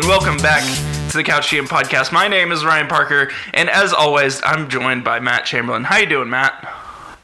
and welcome back to the Couch GM podcast. My name is Ryan Parker, and as always, I'm joined by Matt Chamberlain. How you doing, Matt?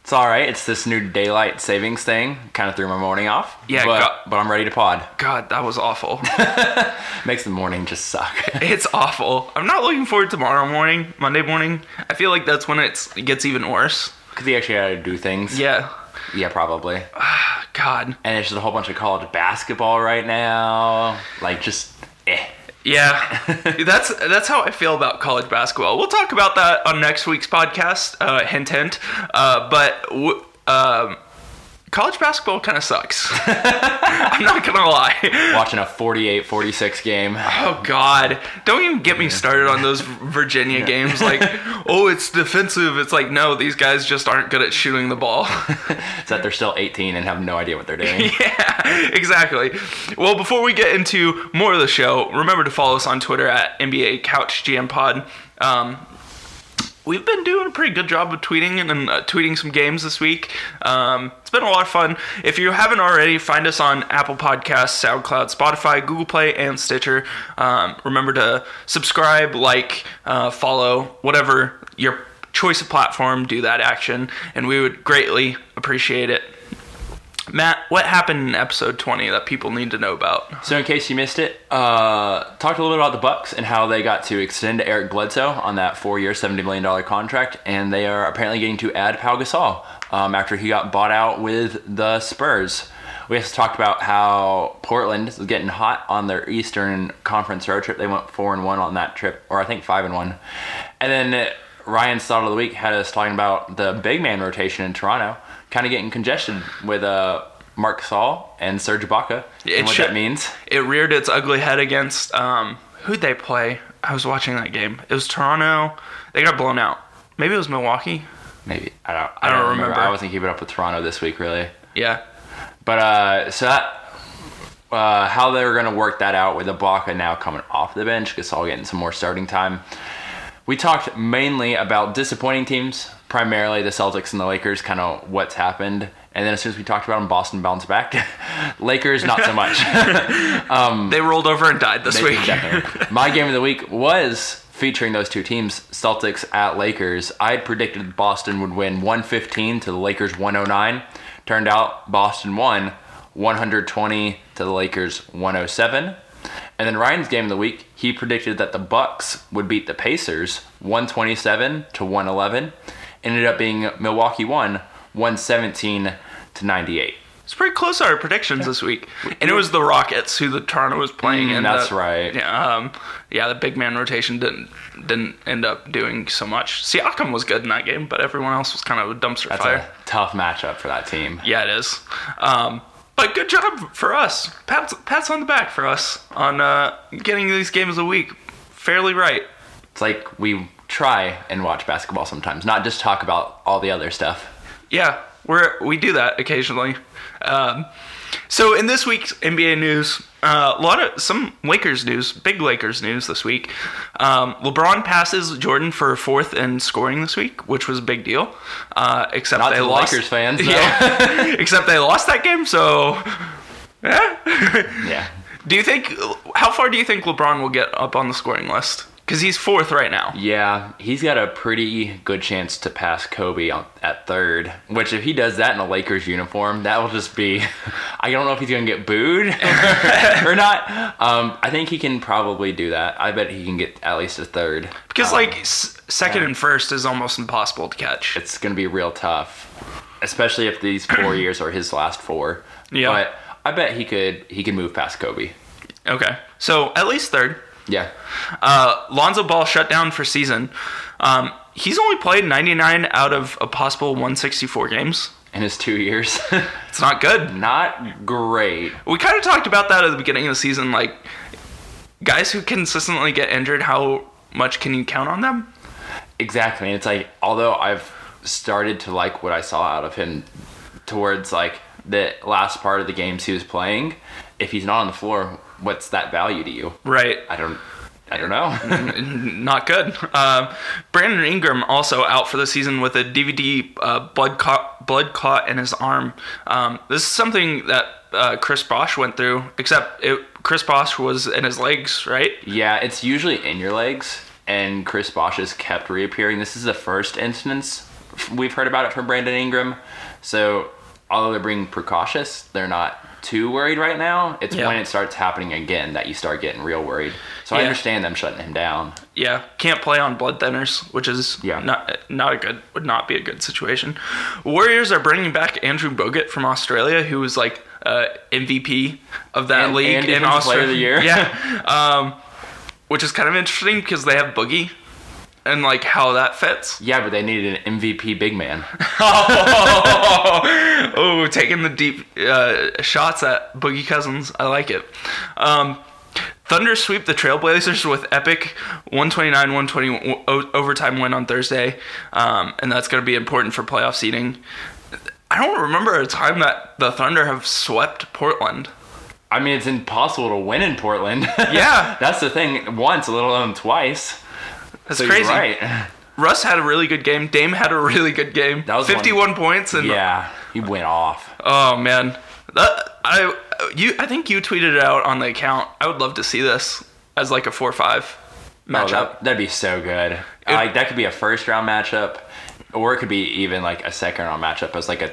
It's all right. It's this new daylight savings thing. Kind of threw my morning off. Yeah, but, go- but I'm ready to pod. God, that was awful. Makes the morning just suck. it's awful. I'm not looking forward to tomorrow morning, Monday morning. I feel like that's when it's, it gets even worse. Because you actually got to do things. Yeah. Yeah, probably. God. And it's just a whole bunch of college basketball right now. Like, just eh. Yeah, that's that's how I feel about college basketball. We'll talk about that on next week's podcast. Uh, hint, hint. Uh, but w- um, college basketball kind of sucks. I'm not gonna lie. Watching a 48-46 game. Oh God! Don't even get me started on those Virginia games. Like, oh, it's defensive. It's like, no, these guys just aren't good at shooting the ball. It's that they're still 18 and have no idea what they're doing. yeah, exactly. Well, before we get into more of the show, remember to follow us on Twitter at NBA Couch GM Pod. Um, we've been doing a pretty good job of tweeting and uh, tweeting some games this week. Um, it's been a lot of fun. If you haven't already, find us on Apple Podcasts, SoundCloud, Spotify, Google Play, and Stitcher. Um, remember to subscribe, like, uh, follow, whatever your choice of platform, do that action, and we would greatly appreciate it. Matt, what happened in episode 20 that people need to know about? So in case you missed it, uh, talked a little bit about the Bucks and how they got to extend Eric Bledsoe on that four-year, seventy million dollar contract, and they are apparently getting to add Pau Gasol um, after he got bought out with the Spurs. We also talked about how Portland is getting hot on their Eastern Conference road trip. They went four and one on that trip, or I think five and one. And then Ryan's thought of the week had us talking about the big man rotation in Toronto, kind of getting congested with uh, Marc Gasol and Serge Ibaka, It and what should- that means. It reared its ugly head against, um, who'd they play? I was watching that game. It was Toronto. They got blown out. Maybe it was Milwaukee. Maybe I don't. I don't remember. I wasn't keeping up with Toronto this week, really. Yeah. But uh, so that uh, how they're going to work that out with Ibaka now coming off the bench, Gasol getting some more starting time. We talked mainly about disappointing teams, primarily the Celtics and the Lakers, kind of what's happened. And then as soon as we talked about them, Boston bounced back. Lakers, not so much. Um, they rolled over and died this week. My game of the week was featuring those two teams, Celtics at Lakers. I had predicted Boston would win 115 to the Lakers 109. Turned out Boston won 120 to the Lakers 107. And then Ryan's game of the week, he predicted that the Bucks would beat the Pacers 127 to 111. Ended up being Milwaukee won 117 to 98. It's pretty close to our predictions this week. And it was the Rockets who the Toronto was playing. Mm, and that's the- right. Yeah, um, yeah, the big man rotation didn't didn't end up doing so much. Siakam was good in that game, but everyone else was kind of a dumpster That's fire. a tough matchup for that team. Yeah, it is. Um, but good job for us. Pats, pats on the back for us on uh, getting these games a week fairly right. It's like we try and watch basketball sometimes, not just talk about all the other stuff. Yeah, we're we do that occasionally. Um, so in this week's NBA news, uh, a lot of some Lakers news, big Lakers news this week. Um, LeBron passes Jordan for fourth in scoring this week, which was a big deal. Uh, except Not they the lost. Lakers fans, no. Yeah, except they lost that game. So, yeah. Yeah. Do you think how far do you think LeBron will get up on the scoring list? Because he's fourth right now. Yeah, he's got a pretty good chance to pass Kobe at third. Which, if he does that in a Lakers uniform, that will just be. I don't know if he's going to get booed or not. Um, I think he can probably do that. I bet he can get at least a third. Because Um, like s- second and first is almost impossible to catch. it's going to be real tough, especially if these four years are his last four. Yeah. But I bet he could he can move past Kobe. Okay, so at least third. Yeah. Uh, Lonzo Ball shut down for season. Um, he's only played 99 out of a possible 164 games. In his two years. It's not good. Not great. We kind of talked about that at the beginning of the season. Like, guys who consistently get injured, how much can you count on them? Exactly. And it's like, although I've started to like what I saw out of him towards like the last part of the games he was playing, if he's not on the floor, what's that value to you? Right. I don't, I don't know. Not good. Um, Brandon Ingram also out for the season with a DVT uh, blood clot, blood clot in his arm. Um, this is something that uh, Chris Bosh went through, except it Chris Bosh was in his legs, right? Yeah, it's usually in your legs, and Chris Bosh has kept reappearing. This is the first instance we've heard about it from Brandon Ingram. So, although they're being precautious, they're not too worried right now. It's Yeah. when it starts happening again that you start getting real worried. So I understand them shutting him down. Yeah, can't play on blood thinners, which is Yeah. not not a good would not be a good situation. Warriors are bringing back Andrew Bogut from Australia, who was like uh, MVP of that And- league and in Defensive Player Australia. of the Year. Yeah, um, which is kind of interesting because they have Boogie and like how that fits. Yeah, but they needed an MVP big man. oh, taking the deep uh, shots at Boogie Cousins. I like it. Um, Thunder sweep the Trailblazers with epic 129-120 overtime win on Thursday, um, and that's going to be important for playoff seeding. I don't remember a time that the Thunder have swept Portland. I mean, it's impossible to win in Portland. Yeah. That's the thing. Once, let alone twice. That's So crazy. right. Russ had a really good game. Dame had a really good game. That was one- 51 points and Yeah, he went off. Oh man, that I you I think you tweeted it out on the account. I would love to see this as like a 4-5 matchup. that, that'd be so good. like that could be a first round matchup, or it could be even like a second round matchup as like a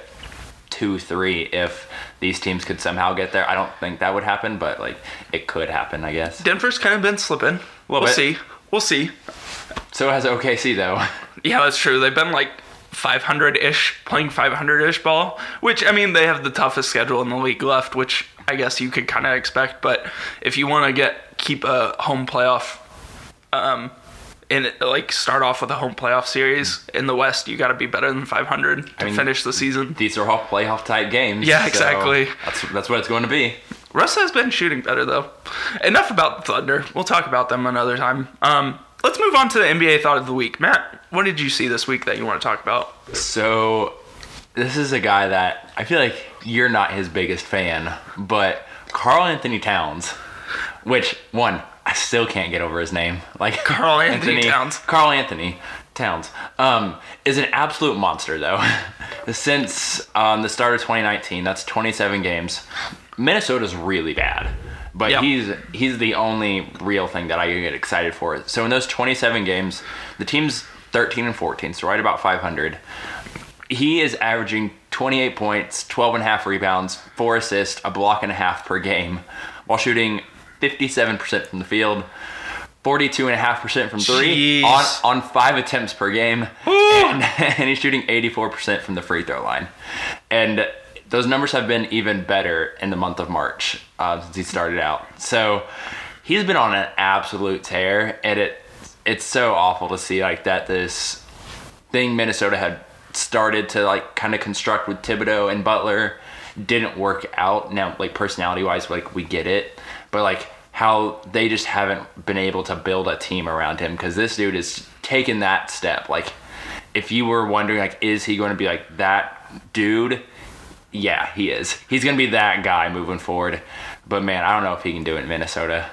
two three if these teams could somehow get there. I don't think that would happen, but like it could happen, I guess. Denver's kind of been slipping. We'll see. We'll see. So has OKC though. Yeah, that's true. They've been like 500 ish, playing 500 ish ball, which I mean they have the toughest schedule in the league left, which I guess you could kind of expect. But if you want to get keep a home playoff, um, and like start off with a home playoff series in the West, you got to be better than 500 to mean- finish the season. These are all playoff type games. Yeah, so exactly. that's that's what it's going to be. Russ has been shooting better though. Enough about the Thunder. We'll talk about them another time. Um, let's move on to the NBA thought of the week. Matt, what did you see this week that you want to talk about? So, this is a guy that I feel like you're not his biggest fan, but Karl Anthony Towns, which one I still can't get over his name, like Karl Anthony Towns. Karl Anthony Towns, um, is an absolute monster though. Since um, the start of 2019, that's 27 games. Minnesota's really bad. But Yeah. he's he's the only real thing that I get excited for. So in those 27 games, the team's 13 and 14, so right about 500 he is averaging 28 points, 12 and a half rebounds, four assists, a block and a half per game, while shooting 57% from the field, 42.5% from three Jeez. on, on five attempts per game, and, and he's shooting 84% from the free throw line. And those numbers have been even better in the month of March uh, since he started out. So he's been on an absolute tear, and it it's so awful to see like that this thing Minnesota had started to like kind of construct with Thibodeau and Butler didn't work out. Now, like personality wise, like we get it, but like how they just haven't been able to build a team around him because this dude is taking that step. Like, if you were wondering, like, is he going to be like that dude? Yeah, he is. He's going to be that guy moving forward. But man, I don't know if he can do it in Minnesota.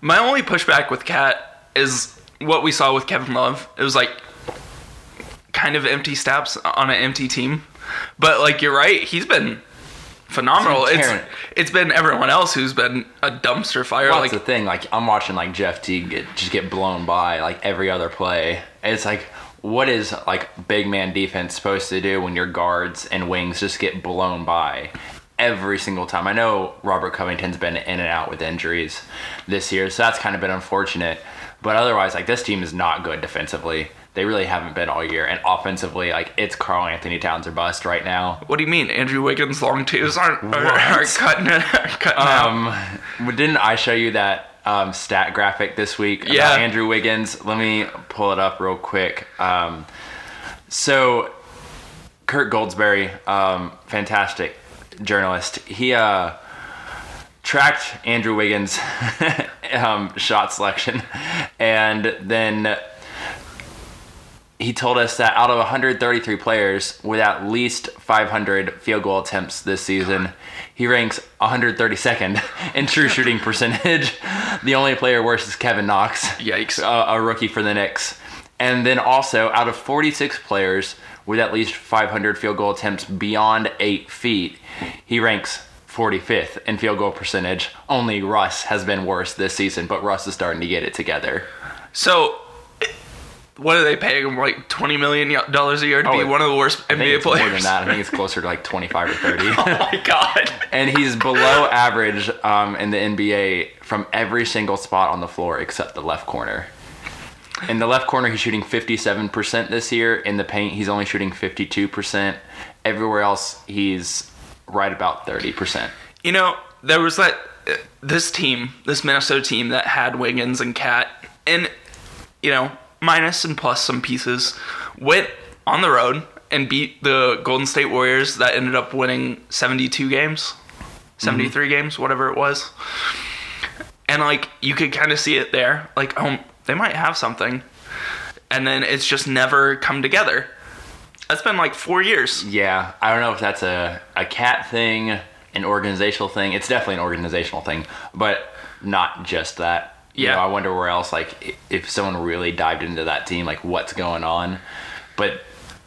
My only pushback with Cat is what we saw with Kevin Love. It was like kind of empty stats on an empty team. But like you're right, he's been phenomenal. It's it's been everyone else who's been a dumpster fire. Well, like that's the thing. Like I'm watching like Jeff Teague just get blown by like every other play. And it's like, what is like big man defense supposed to do when your guards and wings just get blown by every single time? I know Robert Covington's been in and out with injuries this year, so that's kind of been unfortunate. But otherwise, like this team is not good defensively. They really haven't been all year. And offensively, like it's Karl Anthony Towns or bust right now. what do you mean? Andrew Wiggins long twos aren't are, are cutting it are cutting out. Um, but didn't I show you that um, stat graphic this week about Yeah. Andrew Wiggins? Let me pull it up real quick. Um, so, Kirk Goldsberry, um, fantastic journalist, he uh, tracked Andrew Wiggins' um, shot selection, and then he told us that out of 133 players with at least 500 field goal attempts this season, he ranks 132nd in true shooting percentage. The only player worse is Kevin Knox, Yikes. a, a rookie for the Knicks. And then also, out of 46 players with at least 500 field goal attempts beyond eight feet, he ranks 45th in field goal percentage. Only Russ has been worse this season, but Russ is starting to get it together. So, what are they paying him? Like twenty million dollars a year to Oh, be one of the worst I NBA players? more than that. I think it's closer to like 25 or 30. oh my god! and he's below average um, in the NBA from every single spot on the floor except the left corner. In the left corner, he's shooting 57% this year. In the paint, he's only shooting 52%. Everywhere else, he's right about 30%. You know, there was that uh, this team, this Minnesota team that had Wiggins and Cat, and you know, minus and plus some pieces, went on the road and beat the Golden State Warriors that ended up winning 72 games, mm-hmm. 73 games, whatever it was. And like you could kind of see it there, like oh, they might have something, and then it's just never come together. That's been like four years. Yeah, I don't know if that's a, a cat thing, an organizational thing. It's definitely an organizational thing, but not just that. You Yeah. know, I wonder where else, like, if someone really dived into that team, like, what's going on. But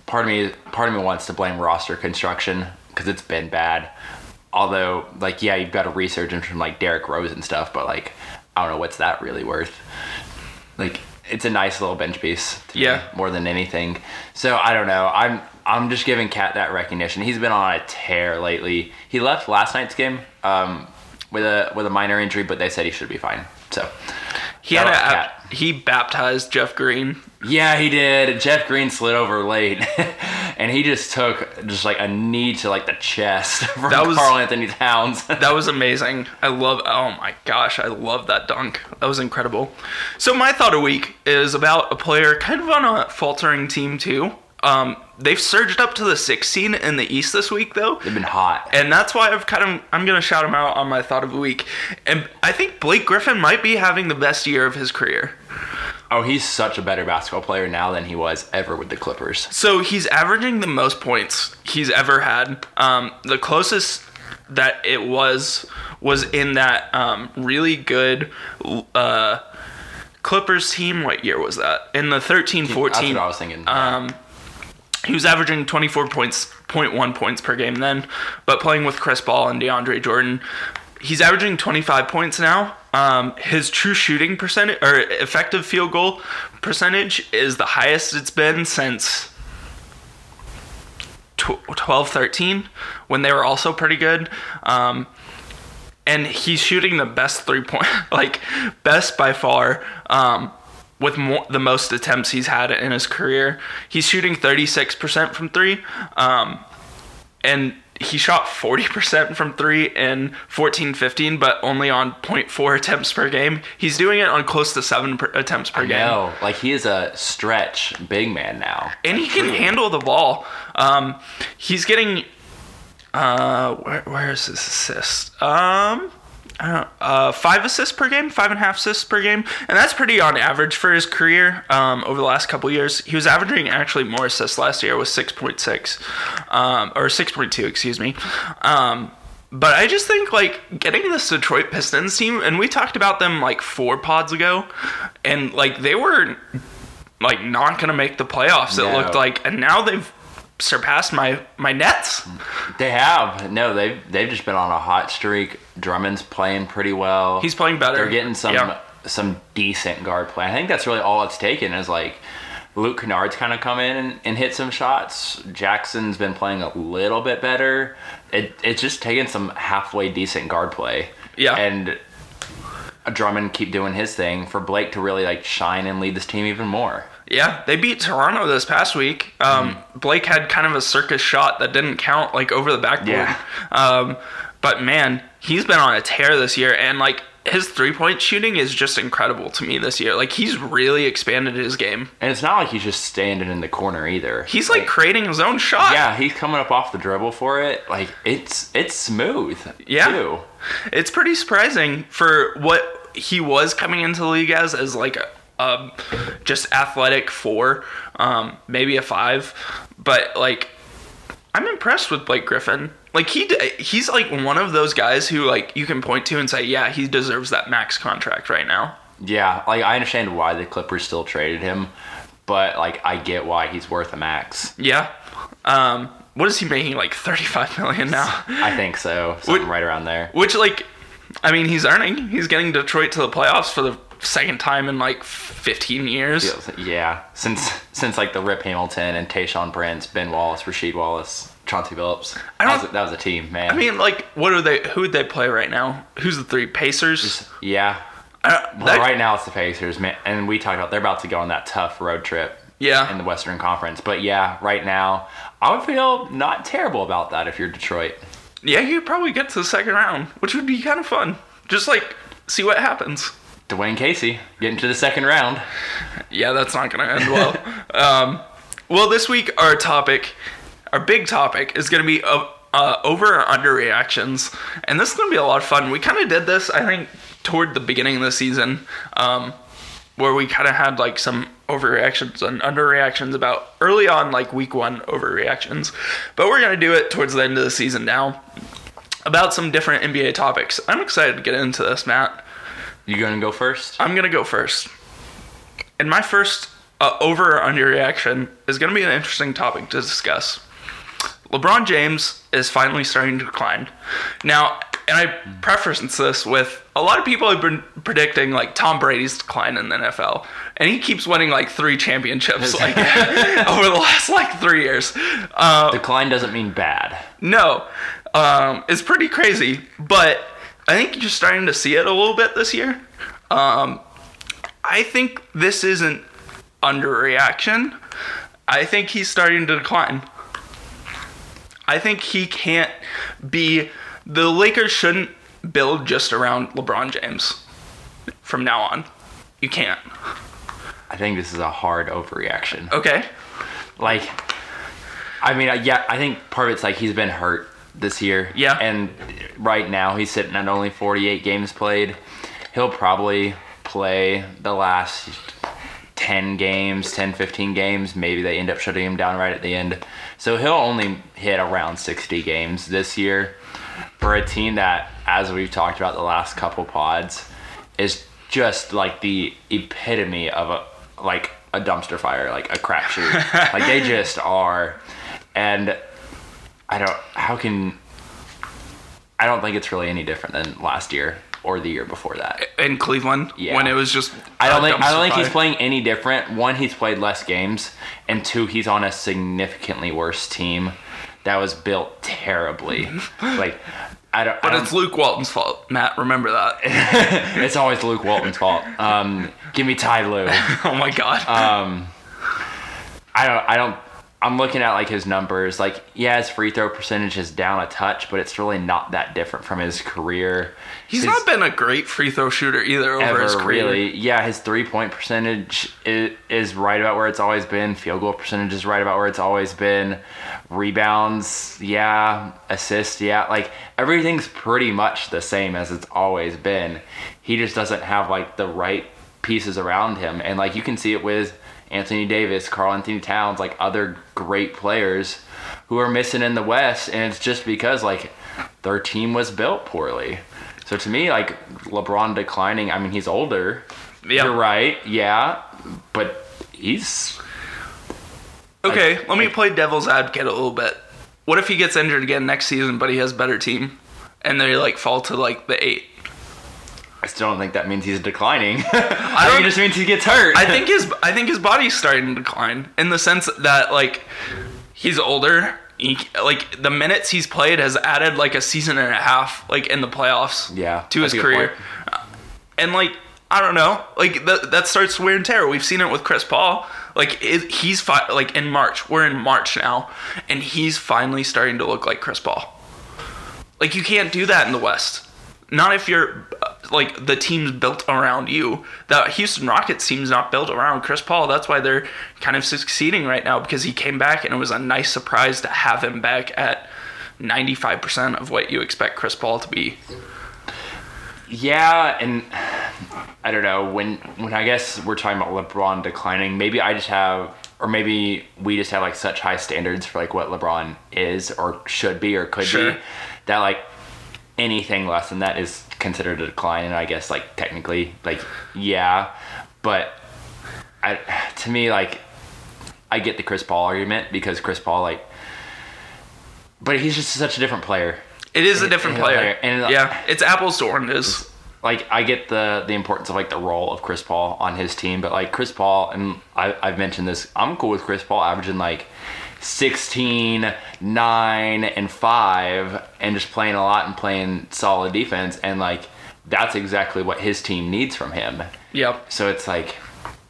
part of me, part of me wants to blame roster construction because it's been bad. Although, like, yeah, you've got a resurgence from like Derrick Rose and stuff, but like, I don't know what's that really worth. Like, it's a nice little bench piece. To me, Yeah. more than anything. So I don't know. I'm I'm just giving Cat that recognition. He's been on a tear lately. He left last night's game um, with a with a minor injury, but they said he should be fine. So He had Shout a, he baptized Jeff Green. yeah, he did. Jeff Green slid over late, and he just took just like a knee to like the chest from That was- Karl Anthony Towns. That was amazing. I love. Oh my gosh, I love that dunk. That was incredible. So my thought a week is about a player kind of on a faltering team too. Um, they've surged up to the 16 in the East this week though, They've been hot. and that's why I've kind of I'm gonna shout him out on my thought of the week. And I think Blake Griffin might be having the best year of his career. Oh, he's such a better basketball player now than he was ever with the Clippers. So he's averaging the most points he's ever had. Um, the closest that it was was in that um, really good uh, Clippers team. What year was that? In the 13 That's 14. what I was thinking. Um, he was averaging 24 points, 0.1 points per game then, but playing with Chris Paul and DeAndre Jordan, he's averaging 25 points now. Um, his true shooting percentage or effective field goal percentage is the highest it's been since tw- 12 13 when they were also pretty good. Um, and he's shooting the best three point, like best by far, um, with more, the most attempts he's had in his career. He's shooting 36% from three, um, and he shot 40% from three in 14 15, but only on 0.4 attempts per game. He's doing it on close to seven per, attempts per game no, like he is a stretch big man now. and he can handle the ball. Um, he's getting uh, where, where is his assist? Um, Uh, five assists per game, five and a half assists per game, and that's pretty on average for his career. Um, over the last couple years, he was averaging actually more assists last year with six point six, um, or six point two, excuse me. Um, but I just think like getting this Detroit Pistons team, and we talked about them like four pods ago, and like they were like not gonna make the playoffs. It No. looked like, and now they've surpassed my my Nets. They have no. They've they've just been on a hot streak. Drummond's playing pretty well. He's playing better. They're getting some Yeah. some decent guard play. I think that's really all it's taken is like Luke Kennard's kind of come in and, and hit some shots. Jackson's been playing a little bit better. It it's just taking some halfway decent guard play. Yeah. and Drummond keep doing his thing for Blake to really like shine and lead this team even more. Yeah, they beat Toronto this past week. Um, Mm-hmm. Blake had kind of a circus shot that didn't count like over the backboard. Yeah. Um, but man, he's been on a tear this year, and like his three point shooting is just incredible to me this year. Like he's really expanded his game. And it's not like he's just standing in the corner either. He's like creating his own shot. yeah, he's coming up off the dribble for it. Like it's it's smooth. Yeah. too. It's pretty surprising for what he was coming into the league as, as like a, um, just athletic four, um, maybe a five, but like I'm impressed with Blake Griffin. Like he he's like one of those guys who like you can point to and say, yeah, he deserves that max contract right now. Yeah, like I understand why the Clippers still traded him, but like I get why he's worth a max. Yeah. Um, what is he making? Like thirty five million now. I think so. Something Would- right around there. Which like, I mean, he's earning. He's getting Detroit to the playoffs for the second time in like fifteen years. Feels- Yeah, since since like the Rip Hamilton and Tayshaun Prince, Ben Wallace, Rasheed Wallace, Chauncey Billups. I don't- was, a, that was a team, man. I mean, like, what are they? Who would they play right now? Who's the three Pacers? yeah. I Well, that- right now it's the Pacers, man, and we talked about they're about to go on that tough road trip Yeah. in the Western Conference. But yeah, right now I would feel not terrible about that if you're Detroit. Yeah, you'd probably get to the second round, which would be kind of fun. Just like see what happens. Dwane Casey getting to the second round. Yeah, that's not going to end well. um, well, this week our topic, our big topic, is going to be uh, uh, over or under reactions, and this is going to be a lot of fun. We kind of did this, I think, toward the beginning of the season, um, where we kind of had like some overreactions and underreactions about early on, like week one overreactions. But we're going to do it towards the end of the season now. About some different NBA topics. I'm excited to get into this, Matt. You gonna go first? I'm gonna go first. And my first uh, over or under reaction is gonna be an interesting topic to discuss. LeBron James is finally starting to decline. Now, and I preface this with a lot of people have been predicting like Tom Brady's decline in the NFL, and he keeps winning like three championships like over the last like three years. Uh, Decline doesn't mean bad. no, um, it's pretty crazy, but I think you're starting to see it a little bit this year. Um, I think this isn't underreaction. I think he's starting to decline. I think he can't be. The Lakers shouldn't build just around LeBron James from now on. You can't. I think this is a hard overreaction. Okay. Like, I mean, yeah, I think part of it's like he's been hurt this year. Yeah. And right now he's sitting at only 48 games played. He'll probably play the last 10 games, 10, 15 games. Maybe they end up shutting him down right at the end. So he'll only hit around 60 games this year for a team that, as we've talked about the last couple pods, is just like the epitome of a like a dumpster fire, like a crapshoot. like they just are, and I don't. How can I don't think it's really any different than last year or the year before that. In Cleveland, Yeah. when it was just. I don't think I don't think he's playing any different. One, he's played less games, and two, he's on a significantly worse team that was built terribly. like I don't. I But don't it's Luke Walton's fault, Matt. Remember that. it's always Luke Walton's fault. Um, give me Ty Lue. oh my god. Uh, I don't. I don't. I'm looking at like his numbers. Like, yeah, his free throw percentage is down a touch, but it's really not that different from his career. He's His- not been a great free throw shooter either over his ever career. really. Yeah, his three point percentage is, is right about where it's always been. Field goal percentage is right about where it's always been. Rebounds, yeah. Assists, yeah. Like everything's pretty much the same as it's always been. He just doesn't have like the right pieces around him, and like you can see it with Anthony Davis, Karl Anthony Towns, like other great players who are missing in the West, and it's just because like their team was built poorly. So to me, like LeBron declining, I mean he's older. Yeah. You're right, yeah, but he's Okay, let me play devil's advocate a little bit. What if he gets injured again next season, but he has a better team, and they like fall to like the eight? I still don't think that means he's declining. I, don't- think it just means he gets hurt. I think his I think his body's starting to decline in the sense that like he's older. He, like the minutes he's played has added like a season and a half like in the playoffs. Yeah, to his that's a good career, and like I don't know, like that that starts wear and tear. We've seen it with Chris Paul. Like it, he's fi- like in March. We're in March now, and he's finally starting to look like Chris Paul. Like you can't do that in the West. Not if you're like the team's built around you. The Houston Rockets team's not built around Chris Paul. That's why they're kind of succeeding right now because he came back and it was a nice surprise to have him back at 95% of what you expect Chris Paul to be. Yeah, and I don't know when when I guess we're talking about LeBron declining. Maybe I just have, or maybe we just have like such high standards for like what LeBron is or should be or could Sure. be that like anything less than that is considered a decline. And I guess like technically, like yeah, but I to me like I get the Chris Paul argument because Chris Paul like but he's just such a different player. It is a different and- player. and- yeah, it's apples to oranges. Like I get the the importance of like the role of Chris Paul on his team, but like Chris Paul and I, I've mentioned this. I'm cool with Chris Paul averaging like 16, 9, and 5, and just playing a lot and playing solid defense. And like that's exactly what his team needs from him. Yep. So it's like,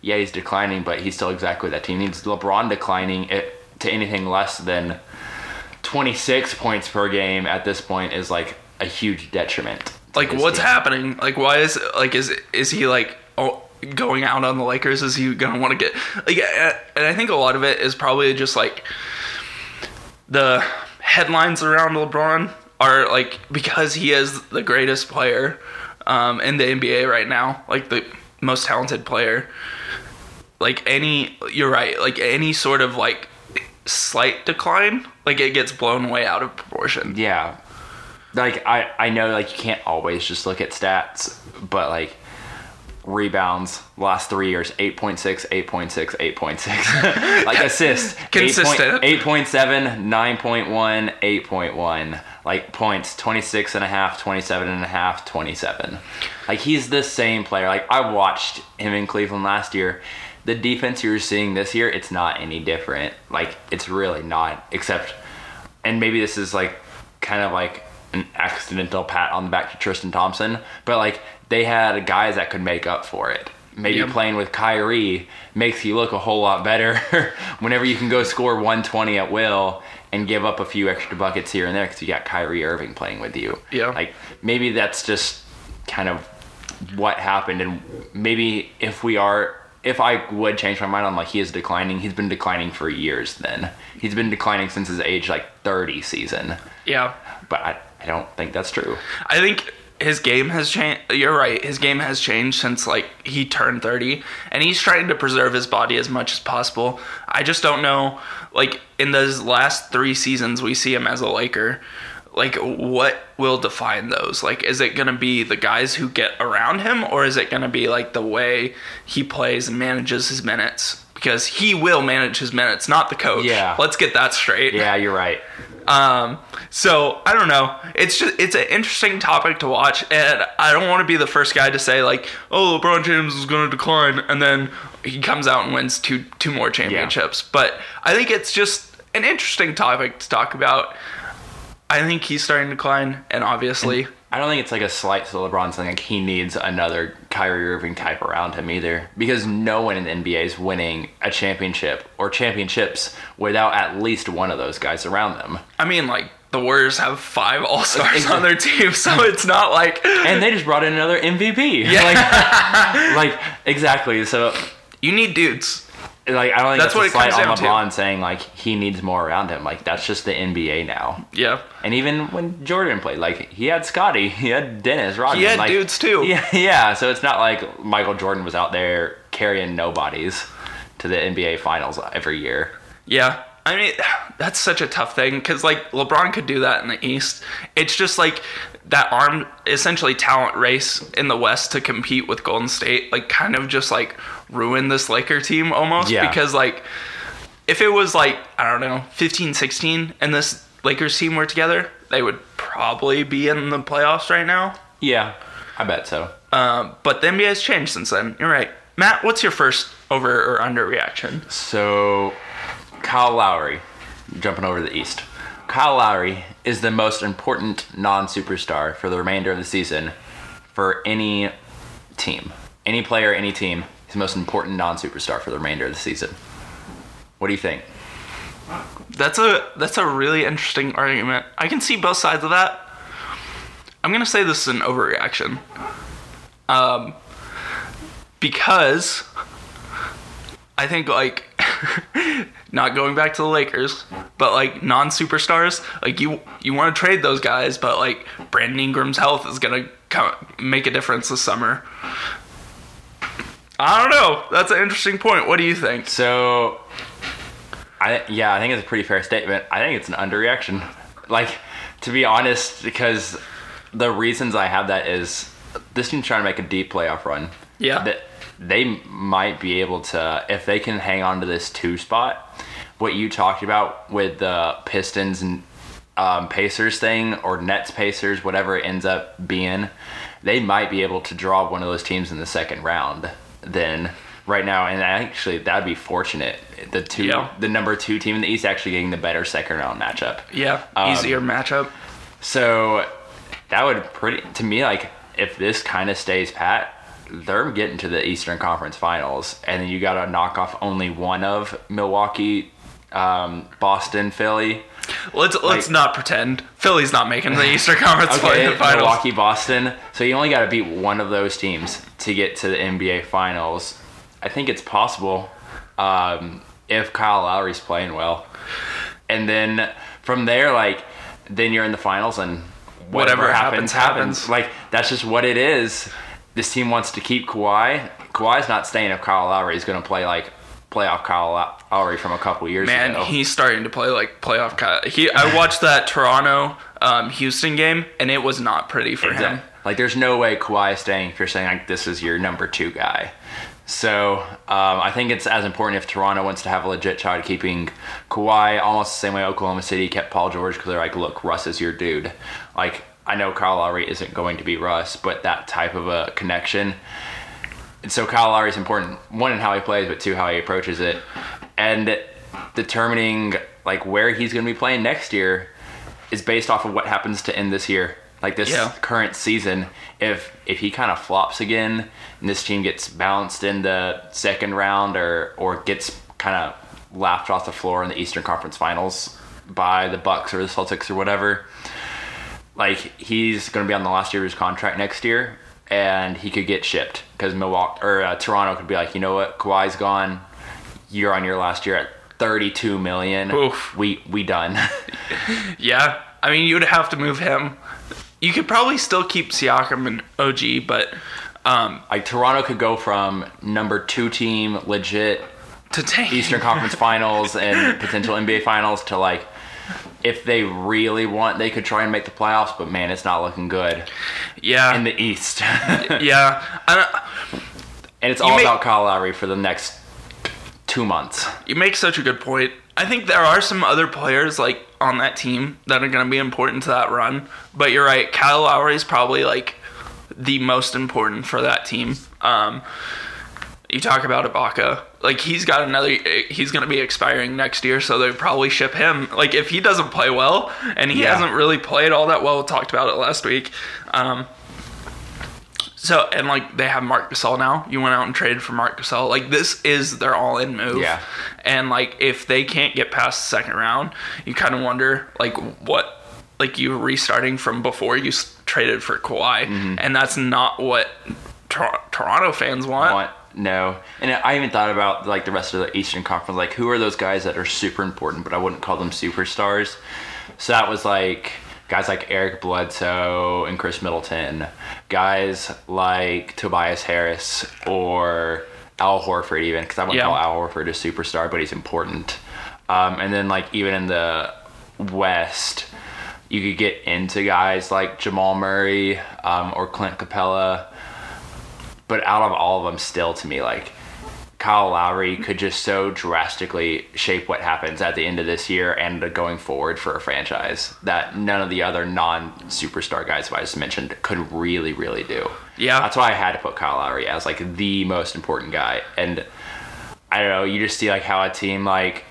yeah, he's declining, but he's still exactly what that team needs. LeBron declining it to anything less than 26 points per game at this point is like a huge detriment. Like what's team. happening? Like why is like is is he like oh going out on the Lakers? Is he gonna want to get like? And I think a lot of it is probably just like the headlines around LeBron are like because he is the greatest player um, in the NBA right now, like the most talented player. Like any, you're right. Like any sort of like slight decline, like it gets blown way out of proportion. Yeah. Like I I know like you can't always just look at stats, but like rebounds last 3 years 8.6 8.6 8.6 like assists Consistent. 8.7 9.1 8.1 like points 26 and a half 27 and a half 27 like he's the same player. Like I watched him in Cleveland last year. The defense you're seeing this year it's not any different. Like it's really not except and maybe this is like kind of like an accidental pat on the back to Tristan Thompson, but like they had guys that could make up for it. Maybe Yep. playing with Kyrie makes you look a whole lot better whenever you can go score 120 at will and give up a few extra buckets here and there because you got Kyrie Irving playing with you. Yeah. Like maybe that's just kind of what happened and maybe if we are if I would change my mind on like he is declining, he's been declining for years then. He's been declining since his age like 30 season. Yeah. But I, I don't think that's true. I think his game has changed. You're right. His game has changed since like he turned 30, and he's trying to preserve his body as much as possible. I just don't know. Like in those last three seasons, we see him as a Laker. Like what will define those? Like, is it gonna be the guys who get around him, or is it gonna be like the way he plays and manages his minutes? Because he will manage his minutes, not the coach. Yeah. Let's get that straight. Yeah, you're right. Um, so I don't know. It's just it's an interesting topic to watch, and I don't want to be the first guy to say like, "Oh, LeBron James is going to decline," and then he comes out and wins two two more championships. But I think it's just an interesting topic to talk about. I think he's starting to decline, and obviously, I don't think it's like a slight to LeBron saying like he needs another Kyrie Irving type around him either, because no one in the NBA is winning a championship or championships without at least one of those guys around them. I mean, like the Warriors have five All Stars on their team, so it's not like And they just brought in another MVP. Yeah. Like, like exactly. So you need dudes. Like I don't think That's that's, what a it slight comes on down to. Saying like he needs more around him. Like that's just the NBA now. Yeah. And even when Jordan played, like he had Scottie, he had Dennis Rodman. He had like, dudes, too. Yeah, yeah. So it's not like Michael Jordan was out there carrying nobodies to the NBA Finals every year. Yeah. I mean, that's such a tough thing because, like, LeBron could do that in the East. It's just like that arm, essentially, talent race in the West to compete with Golden State, like, kind of just like ruin this Laker team almost. Yeah. Because, like, if it was like, I don't know, 15, 16, and this Lakers team were together, they would probably be in the playoffs right now. Yeah, I bet so. Um, but the NBA has changed since then. You're right. Matt, what's your first over or under reaction? So, Kyle Lowry, jumping over to the East. Kyle Lowry is the most important non superstar for the remainder of the season for any team. Any player, any team. He's the most important non superstar for the remainder of the season. What do you think? That's a that's a really interesting argument. I can see both sides of that. I'm gonna say this is an overreaction. Um, because I think like not going back to the Lakers, but like non superstars, like you you want to trade those guys, but like Brandon Ingram's health is gonna come, make a difference this summer. I don't know. That's an interesting point. What do you think? So, I yeah, I think it's a pretty fair statement. I think it's an underreaction. Like, to be honest, because the reasons I have that is this team's trying to make a deep playoff run. Yeah. That they might be able to if they can hang on to this two spot. What you talked about with the Pistons and um, Pacers thing or Nets Pacers, whatever it ends up being, they might be able to draw one of those teams in the second round. Then right now, and actually that'd be fortunate. The two, Yeah. the number two team in the East actually getting the better second round matchup. Yeah, Um, easier matchup. So that would pretty to me like if this kind of stays pat, they're getting to the Eastern Conference Finals, and then you got to knock off only one of Milwaukee, um, Boston, Philly. Let's let's not pretend Philly's not making the Eastern Conference Okay, fin- finals. Milwaukee, Boston. So you only got to beat one of those teams to get to the NBA Finals. I think it's possible um, if Kyle Lowry's playing well, and then from there, like then you're in the finals and whatever, Whatever happens, happens, happens Like that's just what it is. This team wants to keep Kawhi. Kawhi's not staying if Kyle Lowry is going to play like playoff Kyle Lowry from a couple years Man, ago. Man, he's starting to play like playoff. Cut. He, I watched that Toronto um, Houston game, and it was not pretty for him. Like, there's no way Kawhi is staying if you're saying like this is your number two guy. So um, I think it's as important if Toronto wants to have a legit shot at keeping Kawhi, almost the same way Oklahoma City kept Paul George because they're like, look, Russ is your dude. Like I know Kyle Lowry isn't going to be Russ, but that type of a connection. And so Kyle Lowry is important. One in how he plays, but two how he approaches it, and determining like where he's going to be playing next year is based off of what happens to end this year. Like this Yeah. current season, if if he kind of flops again and this team gets bounced in the second round or or gets kind of laughed off the floor in the Eastern Conference Finals by the Bucks or the Celtics or whatever, like he's going to be on the last year of his contract next year and he could get shipped because Milwaukee or uh, Toronto could be like, you know what, Kawhi's gone. You're on your last year at 32 million. Oof. We we done. Yeah, I mean you'd have to move him. You could probably still keep Siakam and OG, but um, like Toronto could go from number two team, legit to take Eastern Conference Finals and potential NBA Finals to like, if they really want, they could try and make the playoffs. But man, it's not looking good yeah, in the East, yeah. I don't, it's all make- about Kyle Lowry for the next two months. You make such a good point. I think there are some other players like on that team that are going to be important to that run. But you're right, Kyle Lowry is probably like the most important for that team. Um, you talk about Ibaka, like he's got another. He's going to be expiring next year, so they probably ship him. Like if he doesn't play well, and he Yeah. hasn't really played all that well. We talked about it last week. Um, so and like they have Marc Gasol now. You went out and traded for Marc Gasol. Like this is their all-in move. Yeah. And like if they can't get past the second round, you kind of wonder like what like you restarting from before you s- traded for Kawhi, Mm-hmm. and that's not what Tor- Toronto fans want. want no. And i even thought about like the rest of the eastern conference like who are those guys that are super important but i wouldn't call them superstars? So that was like guys like eric bledsoe and khris middleton guys like tobias harris or al horford even because i wouldn't Yeah. call al horford a superstar but he's important. Um, and then like even in the west you could get into guys like jamal murray um, or clint capela but out of all of them, still to me, like Kyle Lowry could just so drastically shape what happens at the end of this year and going forward for a franchise that none of the other non-superstar guys who I just mentioned could really, really do. Yeah. that's why I had to put Kyle Lowry as like the most important guy. And I don't know, you just see like how a team like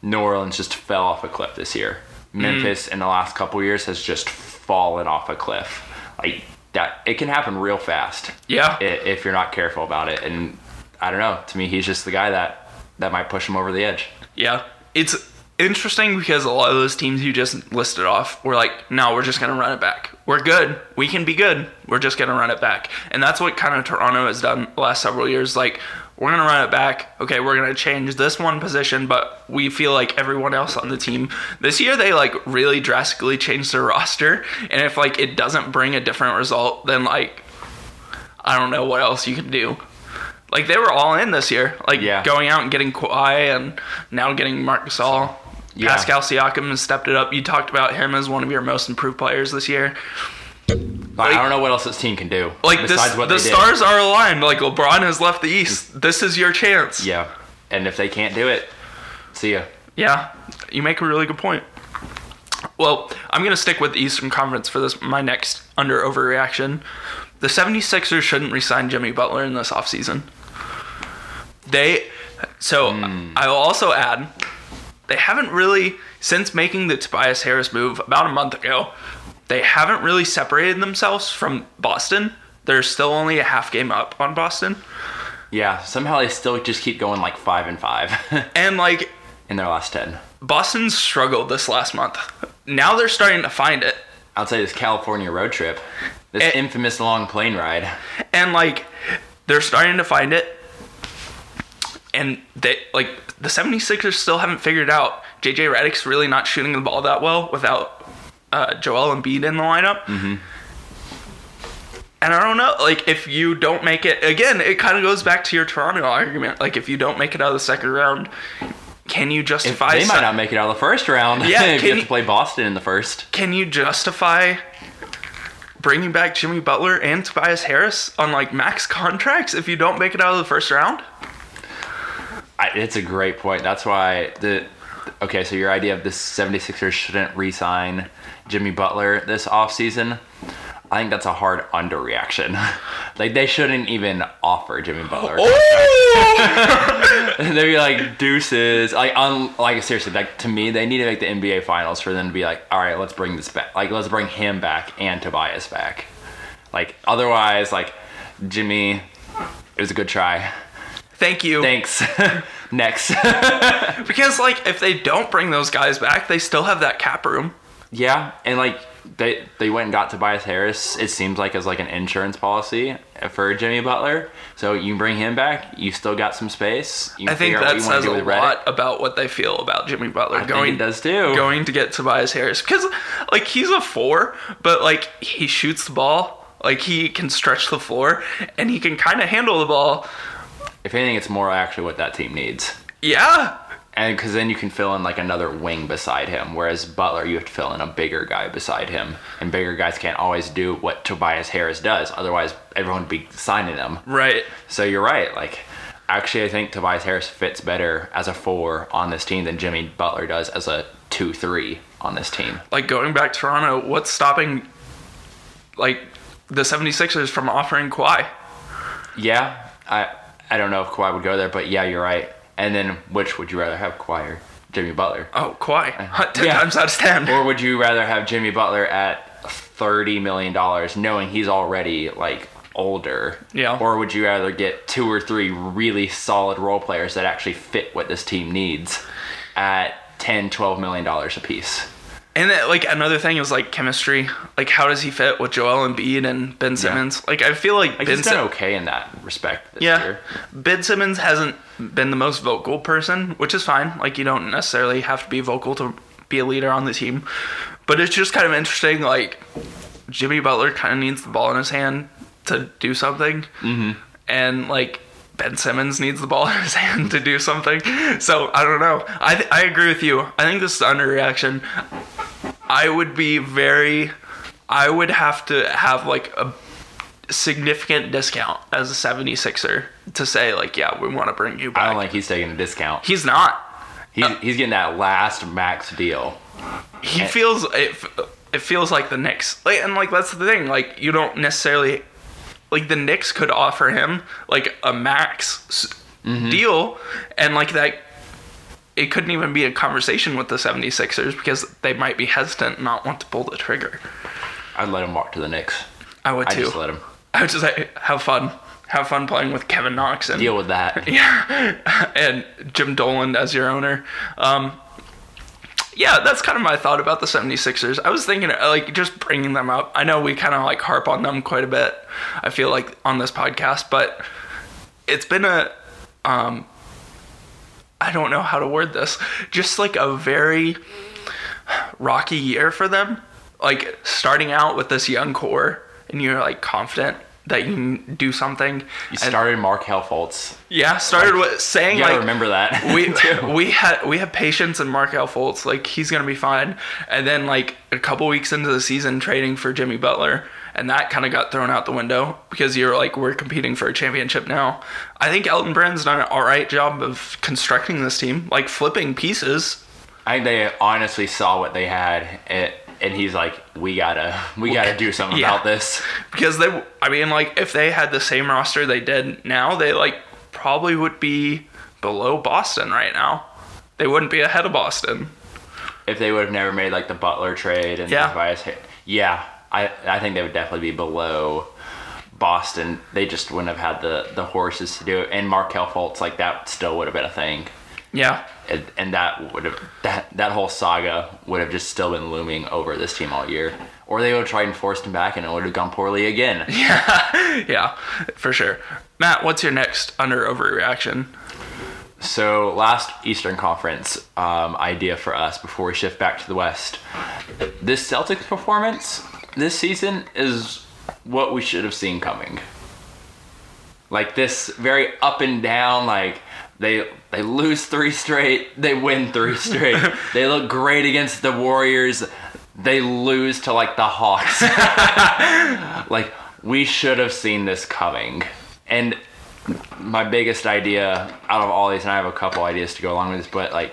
New Orleans just fell off a cliff this year. Mm. Memphis in the last couple years has just fallen off a cliff. Like that, it can happen real fast Yeah. if you're not careful about it. And I don't know. To me, he's just the guy that that might push him over the edge. Yeah. It's interesting because a lot of those teams you just listed off were like, no, we're just going to run it back. We're good. We can be good. We're just going to run it back. And that's what kind of Toronto has done the last several years. Like, we're going to run it back. Okay, we're going to change this one position, but we feel like everyone else on the team. This year, they like really drastically changed their roster. And if like it doesn't bring a different result, then like, I don't know what else you can do. Like they were all in this year, like Yeah. going out and getting Kawhi and now getting Marc Gasol. Yeah. Pascal Siakam has stepped it up. You talked about him as one of your most improved players this year. Like, I don't know what else this team can do. Like this, besides what the they did. stars are aligned. Like LeBron has left the East. This is your chance. Yeah, and if they can't do it, see ya. Yeah, you make a really good point. Well, I'm going to stick with the Eastern Conference for this my next under overreaction. The 76ers shouldn't resign Jimmy Butler in this offseason. They so hmm. I will also add they haven't really since making the Tobias Harris move about a month ago. They haven't really separated themselves from Boston. They're still only a half game up on Boston. Yeah, somehow they still just keep going like five and five And like in their last ten. Boston struggled this last month. Now they're starting to find it. Outside this California road trip, this Eh. infamous long plane ride. and like they're starting to find it and they like the 76ers still haven't figured out JJ Redick's really not shooting the ball that well without uh, Joel Embiid in the lineup. Mm-hmm. And I don't know, like if you don't make it again, it kind of goes back to your Toronto argument. Like if you don't make it out of the second round, can you If justify? they might some- not make it out of the first round. Yeah, if you have you- to play Boston in the first. can you justify bringing back Jimmy Butler and Tobias Harris on like max contracts if you don't make it out of the first round? I, it's a great point. That's why the okay. So your idea of the 76ers shouldn't re-sign Jimmy Butler this offseason, I think that's a hard underreaction. like they shouldn't even offer Jimmy Butler. Oh! They'd be like deuces. Like on like seriously, like to me, they need to make the NBA finals for them to be like, all right, let's bring this back. Like let's bring him back and Tobias back. Like otherwise, like Jimmy, it was a good try. Thank you. Thanks. Next. because like if they don't bring those guys back, they still have that cap room. yeah, and like they they went and got Tobias Harris. It seems like as like an insurance policy for Jimmy Butler. So you bring him back, you still got some space. You I think figure out what that says a lot about what they feel about Jimmy Butler I going does too. going to get Tobias Harris because like he's a four, but like he shoots the ball, like he can stretch the floor, and he can kind of handle the ball. If anything, it's more actually what that team needs. Yeah, And because then you can fill in like another wing beside him, whereas Butler, you have to fill in a bigger guy beside him, and bigger guys can't always do what Tobias Harris does. Otherwise, everyone would be signing them. right. So you're right. Like, actually, I think Tobias Harris fits better as a four on this team than Jimmy Butler does as a two-three on this team. Like going back to Toronto, what's stopping like the 76ers from offering Kawhi? Yeah, I I don't know if Kawhi would go there, but yeah, you're right. And then, which would you rather have, Kawhi or Jimmy Butler? Oh, Kawhi. Uh, ten Yeah. times out of ten. Or would you rather have Jimmy Butler at thirty million dollars, knowing he's already like older? Yeah. Or would you rather get two or three really solid role players that actually fit what this team needs at 10 12 million dollars a piece? And then, like another thing is like chemistry. Like how does he fit with Joel Embiid and Ben Simmons? Like I feel like, Like Ben he's done Sim- okay in that respect this yeah, year. Ben Simmons hasn't been the most vocal person, which is fine. Like you don't necessarily have to be vocal to be a leader on the team, but it's just kind of interesting. Like Jimmy Butler kind of needs the ball in his hand to do something, mm-hmm. and like. Ben Simmons needs the ball in his hand to do something. So I don't know. I th- I agree with you. I think this is underreaction. I would be very I would have to have like a significant discount as a 76er to say like yeah, we want to bring you back. I don't think he's taking a discount. He's not. He's, Uh, he's getting that last max deal. He feels it it feels like the Knicks. Like and like that's the thing. Like you don't necessarily like the Knicks could offer him like a max s deal and like that it couldn't even be a conversation with the 76ers because they might be hesitant and not want to pull the trigger. I'd let him walk to the Knicks. I would I too. just let him I would just like, have fun. Have fun playing with Kevin Knox and deal with that. yeah, and Jim Dolan as your owner. Um, yeah, that's kind of my thought about the 76ers. I was thinking, uh, like, just bringing them up. I know we kind of, like, harp on them quite a bit, I feel like, on this podcast, but it's been a, um, I don't know how to word this, just like a very rocky year for them. Like, starting out with this young core, and you're, like, confident that you can do something. You and- started Markelle Fultz. yeah, started with saying You gotta like remember that. we we had we have patience in Markelle Fultz, like he's gonna be fine. And then like a couple weeks into the season, trading for Jimmy Butler, and that kind of got thrown out the window because you're like we're competing for a championship now. I think Elton Brand's done an all right job of constructing this team, like flipping pieces. I think they honestly saw what they had, and, and he's like, "We gotta, we gotta do something Yeah. about this." because they I mean like if they had the same roster they did now they like probably would be below Boston right now. They wouldn't be ahead of Boston. If they would have never made like the Butler trade and Yeah. the Tobias, yeah, I, I think they would definitely be below Boston. They just wouldn't have had the the horses to do it, and Markelle Fultz, like that, still would have been a thing. Yeah. and, and that would have that that whole saga would have just still been looming over this team all year. Or they would have tried and forced him back, and it would have gone poorly again. Yeah, yeah, for sure. Matt, what's your next under overreaction? So last Eastern Conference um, idea for us before we shift back to the West, this Celtics performance this season is what we should have seen coming. Like this very up and down, like they they lose three straight, they win three straight. they look great against the Warriors, they lose to like the Hawks. like we should have seen this coming. And my biggest idea out of all these, and I have a couple ideas to go along with this, but like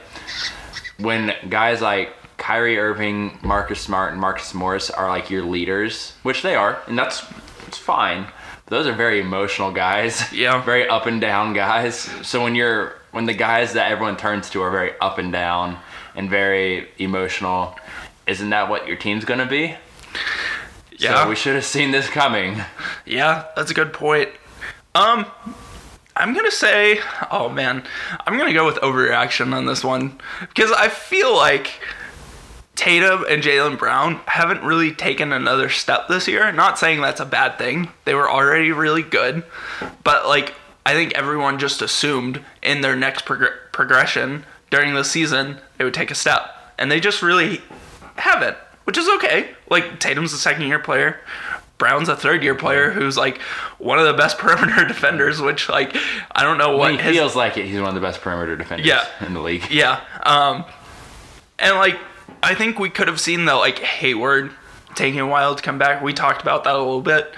when guys like Kyrie Irving, Marcus Smart, and Marcus Morris are like your leaders, which they are, and that's it's fine. But those are very emotional guys. Yeah. Very up and down guys. So when you're when the guys that everyone turns to are very up and down and very emotional, isn't that what your team's gonna be? Yeah. So we should have seen this coming. Yeah, that's a good point. Um, I'm gonna say, oh man, I'm gonna go with overreaction on this one because I feel like Tatum and Jaylen Brown haven't really taken another step this year. Not saying that's a bad thing; they were already really good, but like I think everyone just assumed in their next progr- progression during the season they would take a step, and they just really haven't, which is okay. Like Tatum's a second year player. Brown's a third year player who's like one of the best perimeter defenders, which like I don't know what he his feels like it, he's one of the best perimeter defenders Yeah. in the league. yeah. Um, and like, I think we could have seen the like Hayward taking a while to come back. We talked about that a little bit,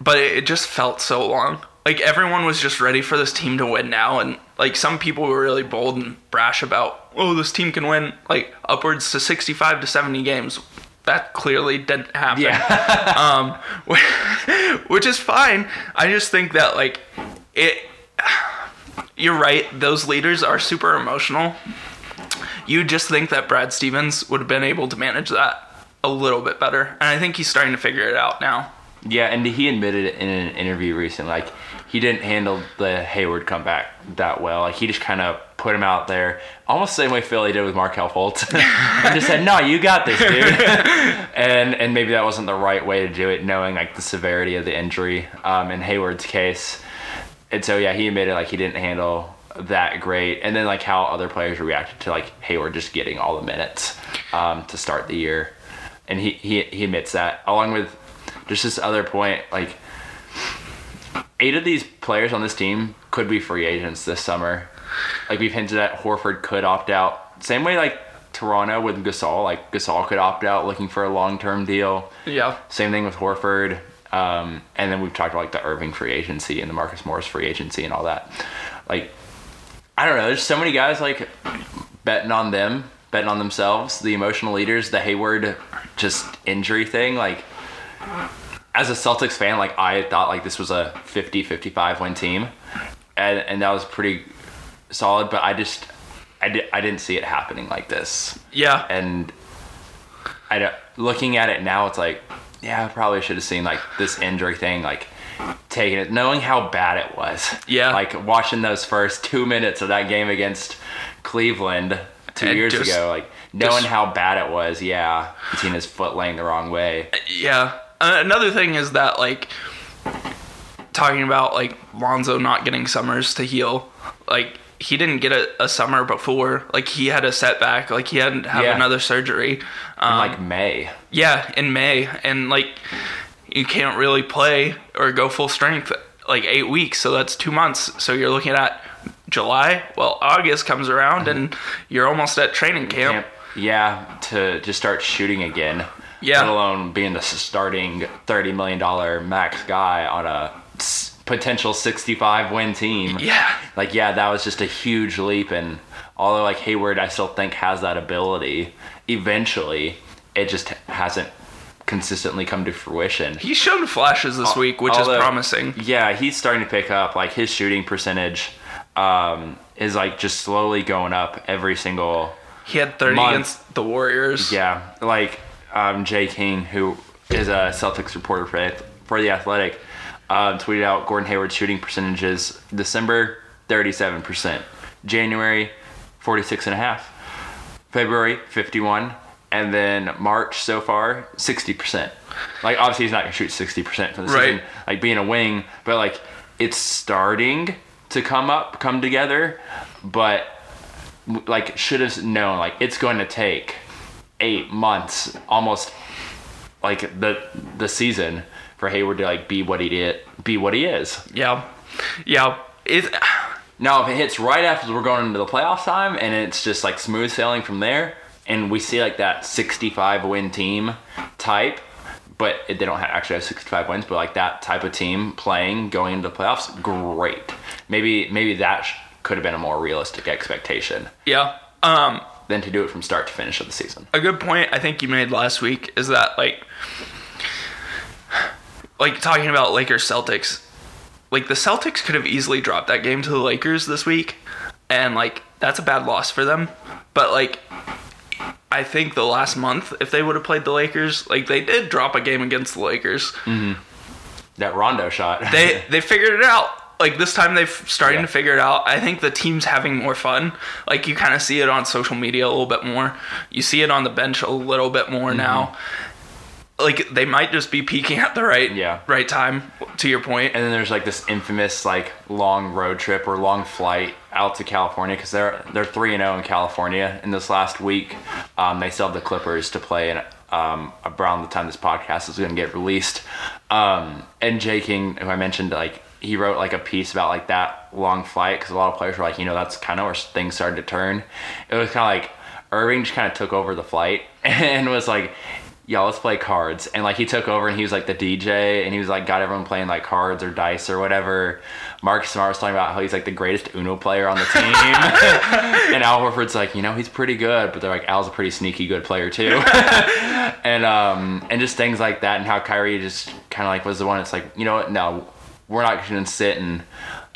but it, it just felt so long. Like everyone was just ready for this team to win now, and like some people were really bold and brash about, oh, this team can win like upwards to sixty-five to seventy games. That clearly didn't happen Yeah. um, which is fine. I just think that like it. You're right. Those leaders are super emotional. You just think that Brad Stevens would have been able to manage that a little bit better, and I think he's starting to figure it out now. Yeah, and he admitted it in an interview recently. Like he didn't handle the Hayward comeback that well. Like he just kind of put him out there, almost the same way Philly did with Markelle Fultz, and just said, "No, you got this, dude." and and maybe that wasn't the right way to do it, knowing like the severity of the injury um, in Hayward's case. And so yeah, he admitted like he didn't handle that great, and then like how other players reacted to like Hayward just getting all the minutes um, to start the year, and he, he he admits that along with just this other point like eight of these players on this team could be free agents this summer. Like we've hinted at, Horford could opt out. Same way like Toronto with Gasol, like Gasol could opt out looking for a long term deal. Yeah, Same thing with Horford. Um, and then we've talked about like the Irving free agency and the Marcus Morris free agency and all that. Like, I don't know. There's so many guys like betting on them, betting on themselves, the emotional leaders, the Hayward just injury thing. Like, as a Celtics fan, like I thought like this was a 50-55 win team, and and that was pretty solid. But I just I, di- I didn't see it happening like this yeah, and I don't, looking at it now, it's like, yeah, I probably should have seen like this injury thing, like taking it, knowing how bad it was. Yeah. like watching those first two minutes of that game against Cleveland two And years just- ago, like knowing just- how bad it was. Yeah, seeing his foot laying the wrong way. yeah. Uh, another thing is that like talking about like Lonzo not getting summers to heal, like. He didn't get a, a summer before. Like he had a setback. Like he had to have Yeah. another surgery. In Um, like May. Yeah, in May, and like you can't really play or go full strength like eight weeks, so that's two months. So you're looking at July. Well, August comes around, mm-hmm. and you're almost at training camp. Camp, yeah, to just start shooting again. Yeah. Let alone being the starting thirty million dollar max guy on a potential sixty five win team. Yeah, Like yeah, that was just a huge leap, and Although like Hayward, I still think has that ability. Eventually, it just hasn't consistently come to fruition. He's shown flashes this week, which Although- is promising. Yeah, he's starting to pick up. Like his shooting percentage um, is like just slowly going up every single. He had 30 Month. against the Warriors. Yeah, like um, Jay King, who is a Celtics reporter for for the Athletic, um, tweeted out Gordon Hayward's shooting percentages: December thirty-seven percent, January forty-six and a half, February fifty-one, and then March so far sixty percent. Like obviously he's not gonna shoot sixty percent for the Right. season, like being a wing, but like it's starting to come up, come together, but like should have known like it's going to take eight months almost like the the season for Hayward to like be what he did be what he is. Yeah. Yeah. It, Now if it hits right after we're going into the playoff time and it's just like smooth sailing from there and we see like that 65 win team type but they don't have, actually have 65 wins but like that type of team playing going into the playoffs great. Maybe maybe that sh- could have been a more realistic expectation. Yeah. Um, than to do it from start to finish of the season. A good point I think you made last week is that like like talking about Lakers Celtics like the Celtics could have easily dropped that game to the Lakers this week and like that's a bad loss for them. But like I think the last month if they would have played the Lakers like they did drop a game against the Lakers that Rondo shot they they figured it out. Like this time they've starting Yeah. to figure it out. I think the team's having more fun. Like you kind of see it on social media a little bit more. You see it on the bench a little bit more Mm-hmm. now. Like they might just be peaking at the right Yeah. right time. To your point, And then there's like this infamous like long road trip or long flight out to California because they're they're three and zero in California in this last week. Um, they still have the Clippers to play in um, around the time this podcast is going to get released. Um, and Jay King, who I mentioned, like he wrote like a piece about like that long flight because a lot of players were like, you know, that's kind of where things started to turn. It was kind of like Irving just kind of took over the flight and was like, "Yo, let's play cards." And like he took over and he was like the DJ and he was like got everyone playing like cards or dice or whatever. Marcus Smart was talking about how he's like the greatest Uno player on the team, and Al Horford's like, you know, he's pretty good, but they're like Al's a pretty sneaky good player too, and um and just things like that, and how Kyrie just kind of like was the one that's like, you know what, no, we're not just gonna sit and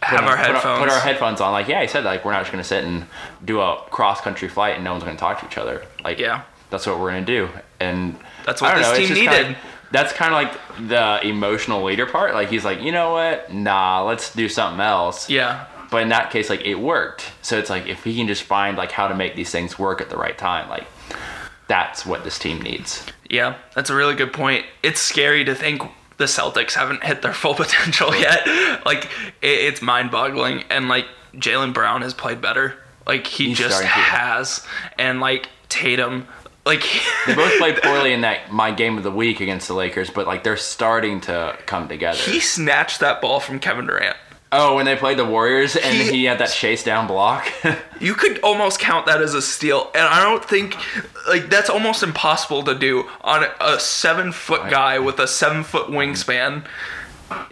Have put our put headphones. put our headphones on. Like, yeah, he said like we're not just gonna sit and do a cross country flight and no one's gonna talk to each other. Like, Yeah. that's what we're gonna do. And That's what this know, team needed. Kinda, that's kind of like the emotional leader part. Like he's like, you know what? Nah, let's do something else. yeah, But in that case, like it worked. So it's like if he can just find like how to make these things work at the right time, like that's what this team needs. yeah, that's a really good point. It's scary to think the Celtics haven't hit their full potential yet. Like it, it's mind-boggling, and like Jaylen Brown has played better. Like he He's just has, and like Tatum, like They both played poorly in that my game of the week against the Lakers, but like they're starting to come together. he snatched that ball from Kevin Durant. oh, when they played the Warriors and He- he, had that chase down block. You could almost count that as a steal, and I don't think like that's almost impossible to do on a seven foot guy with a seven foot wingspan.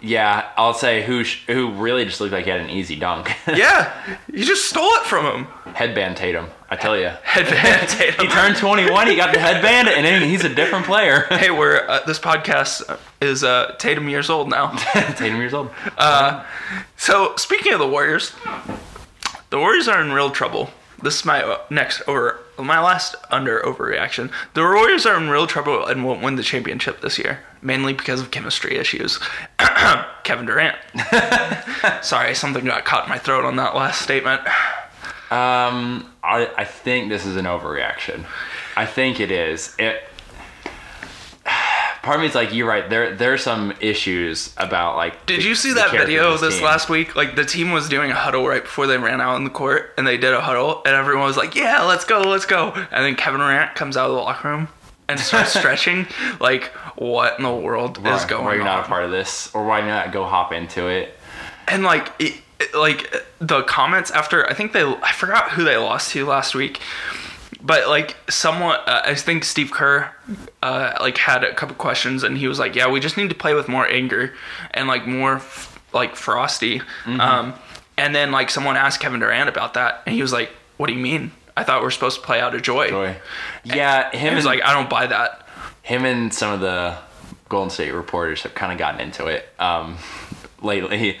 Yeah, I'll say who sh- who really just looked like he had an easy dunk. Yeah, you just stole it from him. headband Tatum, I tell you. Headband Tatum. He turned 21, he got the headband, and then he's a different player. Hey, we're uh, this podcast is uh, Tatum years old now. Tatum years old. Uh, So speaking of the Warriors, the Warriors are in real trouble. This is my uh, next over my last under overreaction. The Warriors are in real trouble and won't win the championship this year, mainly because of chemistry issues. Kevin Durant. Sorry, something got caught in my throat on that last statement. Um, I, I think this is an overreaction. I think it is. It. Part of me is like, you're right. There, there's some issues about like. Did the- you see that video of this last week? Like the team was doing a huddle right before they ran out on the court, and they did a huddle, and everyone was like, "Yeah, let's go, let's go." And then Kevin Durant comes out of the locker room and starts stretching. Like, what in the world is Why- going Why you're on? not a part of this, or why not go hop into it? and like it, it- like the comments after I think they I forgot who they lost to last week, but like someone uh, I think Steve Kerr uh, like had a couple questions and he was like, yeah, we just need to play with more anger and like more f- like frosty. Um, and then like someone asked Kevin Durant about that and he was like, "What do you mean? I thought we are supposed to play out of joy." Joy. Yeah, him is like, "I don't buy that." him and some of the Golden State reporters have kind of gotten into it um, lately.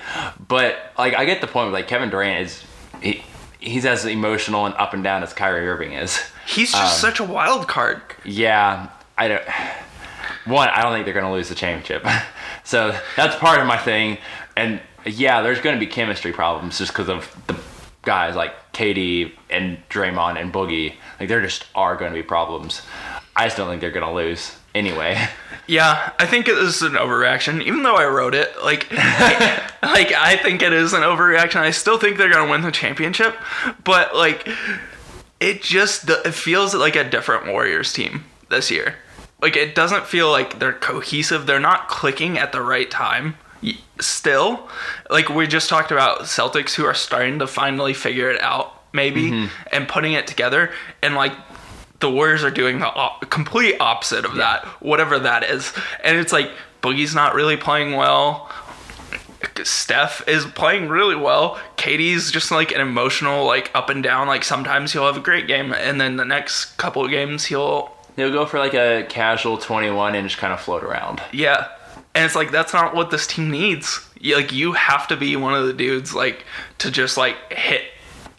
But like, I get the point. Like Kevin Durant is he, he's as emotional and up and down as Kyrie Irving is. He's just Um, such a wild card. Yeah, I don't. One, I don't think they're going to lose the championship. so that's part of my thing. And yeah, there's going to be chemistry problems just because of the guys like Katie and Draymond and Boogie. Like there just are going to be problems. I just don't think they're going to lose anyway. Yeah, I think it is an overreaction. Even though I wrote it, like, like I think it is an overreaction. I still think they're gonna win the championship, but like, it just it feels like a different Warriors team this year. Like, it doesn't feel like they're cohesive. They're not clicking at the right time. Still, like we just talked about Celtics who are starting to finally figure it out, maybe, mm-hmm. and putting it together, and like the Warriors are doing the op- complete opposite of that, whatever that is. And it's like Boogie's not really playing well. Steph is playing really well. Katie's just like an emotional, like up and down. Like sometimes he'll have a great game, and then the next couple of games he'll, They'll go for like a casual 21 and just kind of float around. yeah. And it's like that's not what this team needs. Like you have to be one of the dudes like to just like hit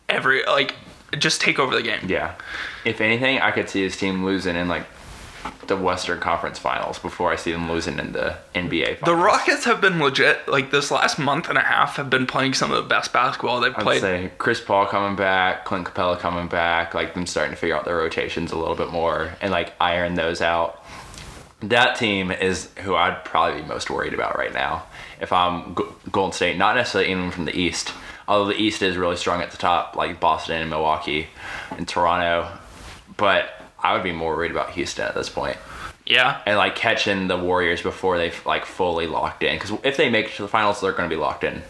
every like just take over the game. Yeah. If anything, I could see his team losing in like the Western Conference Finals before I see them losing in the NBA Finals. The Rockets have been legit. Like this last month and a half, have been playing some of the best basketball they've I'd played. say Chris Paul coming back, Clint Capela coming back, like them starting to figure out their rotations a little bit more and like iron those out. That team is who I'd probably be most worried about right now. If I'm G- Golden State, not necessarily anyone from the East, although the East is really strong at the top, like Boston and Milwaukee and Toronto. But I would be more worried about Houston at this point Yeah, and like catching the Warriors before they've like fully locked in. Because if they make it to the finals, they're going to be locked in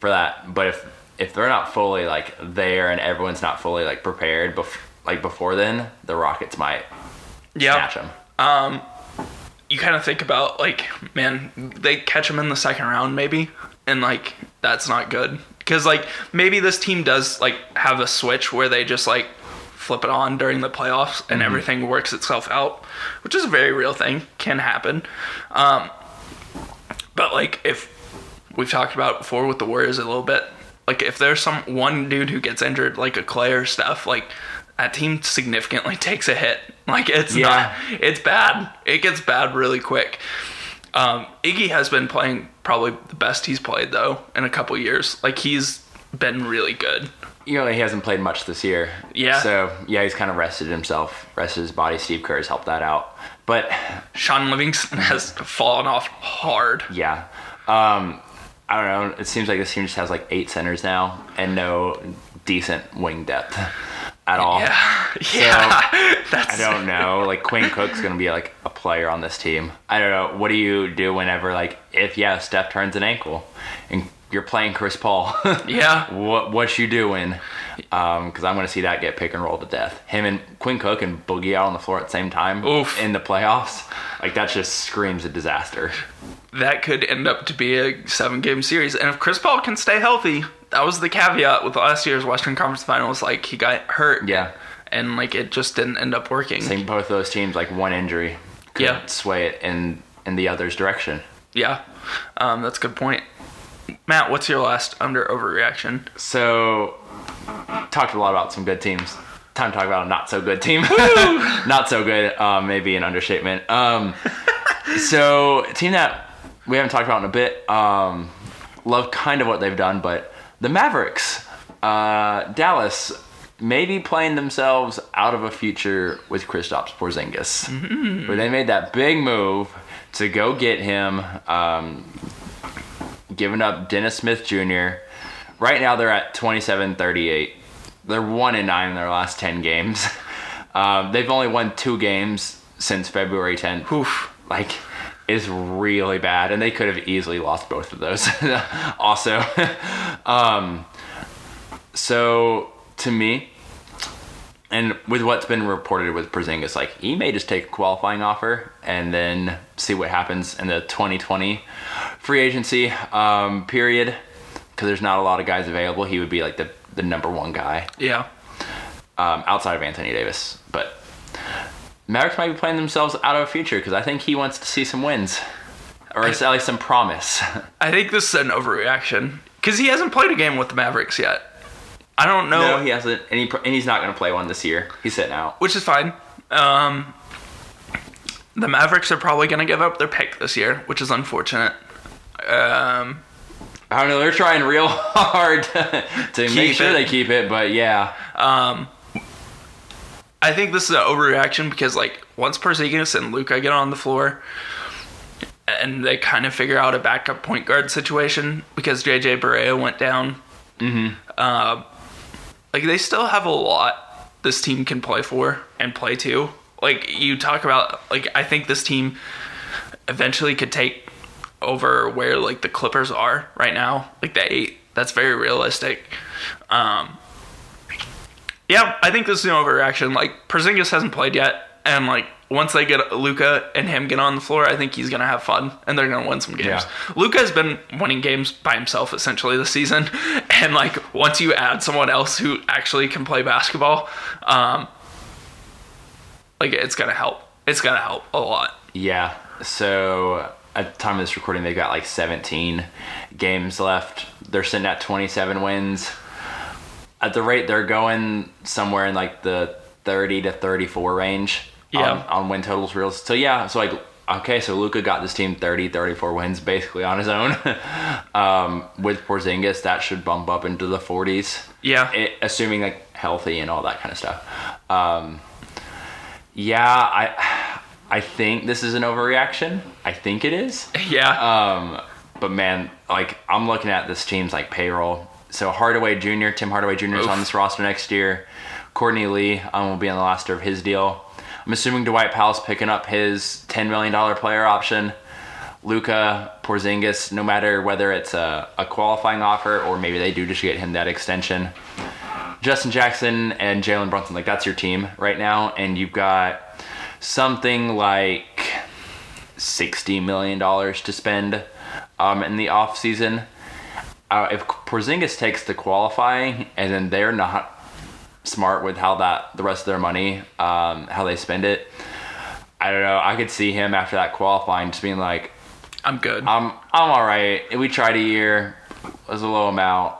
for that. But if if they're not fully like there and everyone's not fully like prepared, bef- like before then, the Rockets might yeah. catch them. Um, you kind of think about like, man, they catch them in the second round maybe, and like that's not good because like maybe this team does like have a switch where they just like flip it on during the playoffs and everything works itself out, which is a very real thing, can happen. Um, but like if we've talked about it before with the Warriors a little bit, like if there's some one dude who gets injured, like a Clay or stuff, like that team significantly takes a hit. Like it's Yeah. not, it's bad. It gets bad really quick. Um, Iggy has been playing probably the best he's played though in a couple years. Like he's been really good. You know, he hasn't played much this year. Yeah. So yeah, he's kind of rested himself, rested his body. Steve Kerr has helped that out. But Shaun Livingston has fallen off hard. yeah, um, I don't know. It seems like this team just has like eight centers now and no decent wing depth at all. Yeah, yeah. That's I don't know. Like Quinn Cook's gonna be like a player on this team. I don't know. What do you do whenever like if yeah Steph turns an ankle and you're playing Chris Paul? Yeah. what what you doing? Because um, I'm gonna see that get pick and roll to death. Him and Quinn Cook and Boogie out on the floor at the same time Oof. in the playoffs. Like that just screams a disaster. that could end up to be a seven game series. And if Chris Paul can stay healthy, that was the caveat with last year's Western Conference Finals. Like he got hurt. Yeah. And like it just didn't end up working. Same both those teams. Like one injury could Yeah. sway it in in the other's direction. Yeah. Um, that's a good point. Matt, what's your last under overreaction? So, talked a lot about some good teams. Time to talk about a not so good team. not so good, um, maybe an understatement. Um, so, team that we haven't talked about in a bit. Um, love kind of what they've done, but the Mavericks, uh, Dallas, maybe playing themselves out of a future with Kristaps Porzingis, where they made that big move to go get him. Um, giving up Dennis Smith Jr. Right now they're at 27 38. They're 1 and 9 in their last 10 games. Um, they've only won two games since February 10th. Oof. Like, is really bad, and they could have easily lost both of those. also, um, so to me, and with what's been reported with Porzingis, like he may just take a qualifying offer and then see what happens in the 2020 free agency um, period. Because there's not a lot of guys available, he would be like the the number one guy. Yeah. um, outside of Anthony Davis. But Mavericks might be playing themselves out of a future because I think he wants to see some wins, or at least some promise. I think this is an overreaction because he hasn't played a game with the Mavericks yet. I don't know, no, he hasn't, and, he, and he's not going to play one this year. He's sitting out. which is fine. Um, the Mavericks are probably going to give up their pick this year, which is unfortunate. Um, I don't know. They're trying real hard to make sure it. they keep it, but yeah, I think this is an overreaction because like once Porzingis and Luka get on the floor, and they kind of figure out a backup point guard situation because JJ Barea went down. Mm-hmm. Uh, like they still have a lot this team can play for and play to. Like you talk about, like I think this team eventually could take over where like the Clippers are right now, like the eight. That's very realistic. Um, yeah, I think this is an overreaction. Like Porzingis hasn't played yet, and like once they get Luka and him get on the floor, I think he's gonna have fun and they're gonna win some games. Yeah. Luka has been winning games by himself essentially this season, and like once you add someone else who actually can play basketball, um, like it's gonna help. It's gonna help a lot. yeah. So at the time of this recording, they've got like 17 games left. They're sitting at 27 wins. At the rate they're going, somewhere in like the 30 to 34 range. Yeah. On, on win totals reels. So yeah. So like okay. So Luka got this team 30, 34 wins basically on his own. um, with Porzingis, that should bump up into the 40s. Yeah, it, assuming like healthy and all that kind of stuff. Um, yeah, I I think this is an overreaction. I think it is. yeah, Um, but man, like I'm looking at this team's like payroll. So Hardaway Jr., Tim Hardaway Jr. is on this roster next year. Courtney Lee um, will be on the last year of his deal. I'm assuming Dwight Powell's picking up his $10 million player option. Luka Porzingis, no matter whether it's a, a qualifying offer or maybe they do just get him that extension. Justin Jackson and Jalen Brunson, like that's your team right now, and you've got something like sixty million dollars to spend um, in the off season. Uh, if Porzingis takes the qualifying and then they're not smart with how that the rest of their money, um, how they spend it, I don't know. I could see him after that qualifying just being like, I'm good. I'm I'm all right. We tried a year, it was a low amount.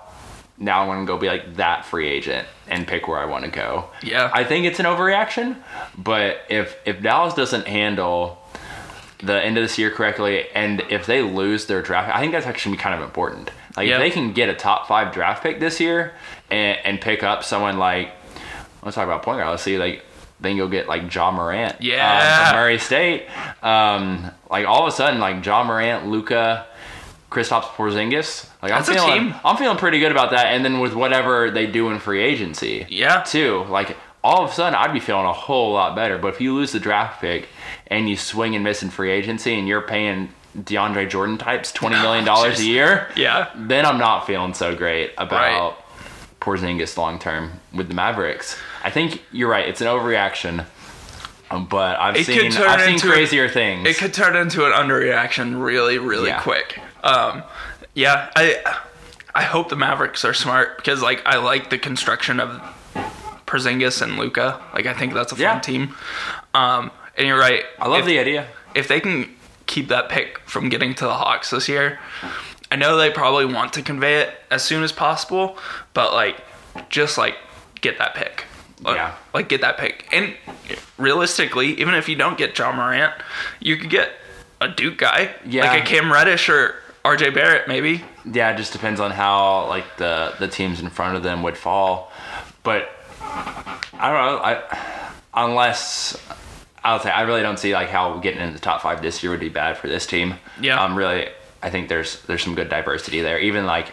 Now I'm gonna go be like that free agent and pick where I want to go. Yeah. I think it's an overreaction, but if if Dallas doesn't handle the end of this year correctly, and if they lose their draft, I think that's actually kind of important. Like Yeah. if they can get a top five draft pick this year and, and pick up someone like let's talk about point guard. Let's see like then you'll get like John Morant, um, Yeah. from Murray State. Um, like all of a sudden, like John Morant, Luka, Kristaps Porzingis. Like That's a I'm feeling, team. I'm feeling pretty good about that. And then with whatever they do in free agency, Yeah. too. Like all of a sudden, I'd be feeling a whole lot better. But if you lose the draft pick and you swing and miss in free agency, and you're paying DeAndre Jordan types twenty million dollars a year, yeah, then I'm not feeling so great about Porzingis long term with the Mavericks. I think you're right. It's an overreaction, but I've It seen turn I've seen into a- crazier things. it could turn into an underreaction really, really Yeah. quick. Um, yeah, I I hope the Mavericks are smart because like I like the construction of Porzingis and Luka. Like I think that's a fun Yeah. team. Um, and you're right. I love if, the idea. if they can keep that pick from getting to the Hawks this year. I know they probably want to convey it as soon as possible, but like just like get that pick. Like, Yeah. Like get that pick. And realistically, even if you don't get John Morant, you could get a Duke guy. Yeah. Like a Cam Reddish or RJ Barrett maybe. Yeah, it just depends on how like the the teams in front of them would fall. But I don't know. I unless I'll say I really don't see like how getting into the top five this year would be bad for this team. Yeah. Um. Really, I think there's there's some good diversity there. Even like.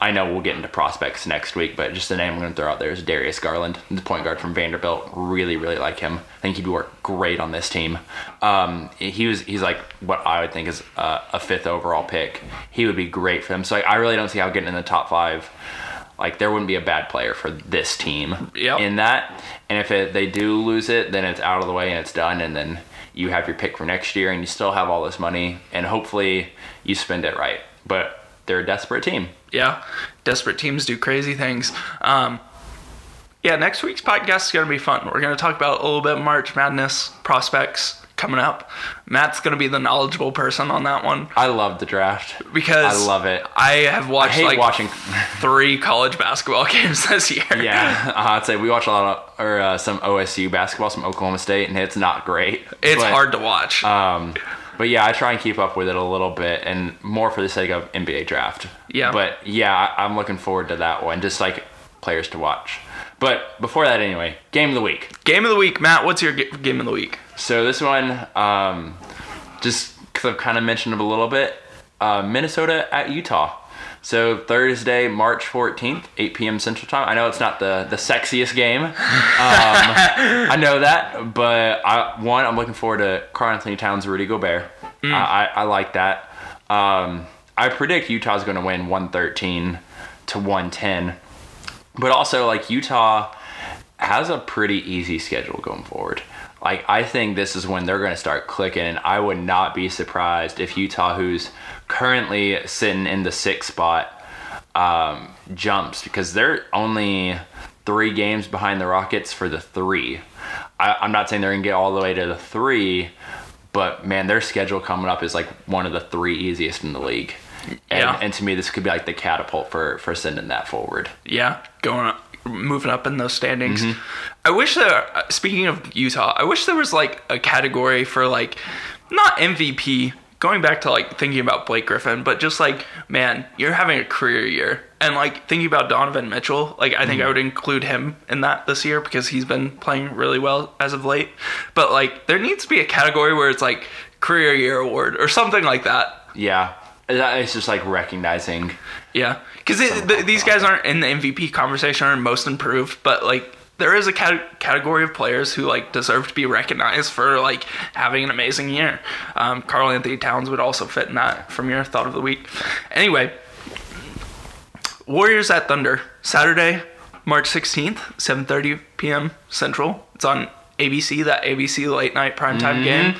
I know we'll get into prospects next week, but just the name I'm going to throw out there is Darius Garland, the point guard from Vanderbilt. Really, really like him. I think he'd work great on this team. Um, he was he's like what I would think is a, a fifth overall pick. He would be great for them. So I really don't see how getting in the top five, like there wouldn't be a bad player for this team Yep. in that. And if it, they do lose it, then it's out of the way and it's done, and then you have your pick for next year, and you still have all this money, and hopefully you spend it right. But they're a desperate team. Yeah. Desperate teams do crazy things. Um, yeah, next week's podcast is going to be fun. We're going to talk about a little bit March Madness prospects coming up. Matt's going to be the knowledgeable person on that one I love the draft. because I love it. I have watched hate like watching- three college basketball games this year. Yeah, uh, I'd say we watch a lot of or uh, some OSU basketball, some Oklahoma State, and it's not great. it's But, hard to watch. Um, but yeah, I try and keep up with it a little bit, and more for the sake of NBA draft. Yeah. But yeah, I'm looking forward to that one, just like players to watch. But before that, anyway, game of the week. game of the week, Matt. What's your ga- game of the week? So this one, um, just because I've kind of mentioned it a little bit, uh, Minnesota at Utah. So Thursday, March 14th, 8 p.m. Central Time. I know it's not the, the sexiest game. Um, I know that, but I, one, I'm looking forward to Karl Anthony Towns, Rudy Gobert. I, I, I like that. Um, I predict Utah's going to win 113 to 110. But also, like, Utah has a pretty easy schedule going forward. Like, I think this is when they're going to start clicking. And I would not be surprised if Utah, who's currently sitting in the sixth spot, um, jumps because they're only three games behind the Rockets for the three. I, I'm not saying they're going to get all the way to the three, but man, their schedule coming up is like one of the three easiest in the league. And, Yeah. and to me, this could be like the catapult for, for sending that forward. Yeah, going up, moving up in those standings. Mm-hmm. I wish there. Speaking of Utah, I wish there was like a category for like not MVP. Going back to like thinking about Blake Griffin, but just like man, you're having a career year, and like thinking about Donovan Mitchell. Like I Mm-hmm. think I would include him in that this year because he's been playing really well as of late. But like there needs to be a category where it's like career year award or something like that. Yeah. It's just like recognizing. Yeah, because th- these guys aren't in the MVP conversation or most improved, but like there is a cat- category of players who like deserve to be recognized for like having an amazing year. Um, Karl Anthony Towns would also fit in that from your thought of the week. Anyway, Warriors at Thunder Saturday, March sixteenth, seven thirty p.m. Central. It's on ABC, that ABC late night primetime game.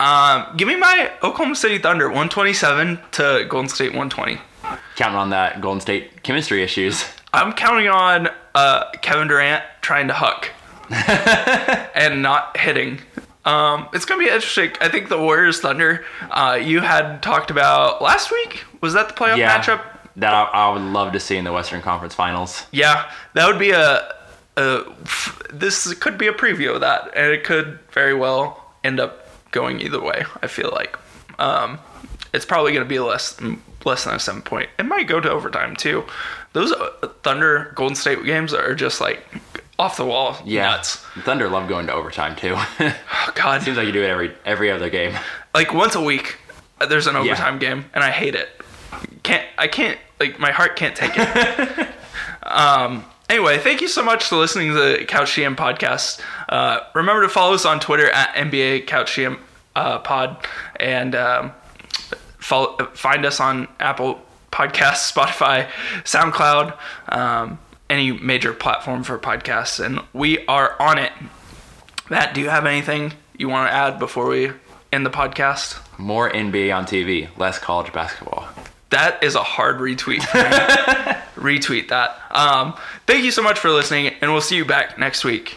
Um, give me my Oklahoma City Thunder, one twenty seven to Golden State one twenty. Counting on that Golden State chemistry issues. I'm counting on uh, Kevin Durant trying to huck and not hitting. Um, it's gonna be interesting. I think the Warriors Thunder. Uh, you had talked about last week. Was that the playoff Yeah. matchup? That I, I would love to see in the Western Conference Finals. Yeah, that would be a. this could be a preview of that, and it could very well end up going either way. I feel like um, it's probably going to be less less than a seven point. It might go to overtime too. Those uh, Thunder Golden State games are just like off the wall Yeah. nuts. Thunder love going to overtime too. Oh, God, Seems like you do it every every other game. like once a week uh, there's an overtime game, and I hate it. Can't I can't like my heart can't take it. um. Anyway, thank you so much for listening to the Couch GM podcast. Uh, remember to follow us on Twitter at NBA Couch GM uh, Pod, and um, follow, find us on Apple Podcasts, Spotify, SoundCloud, um, any major platform for podcasts, and we are on it. Matt, do you have anything you want to add before we end the podcast? More NBA on TV, less college basketball. That is a hard retweet. retweet that. Um, thank you so much for listening, and we'll see you back next week.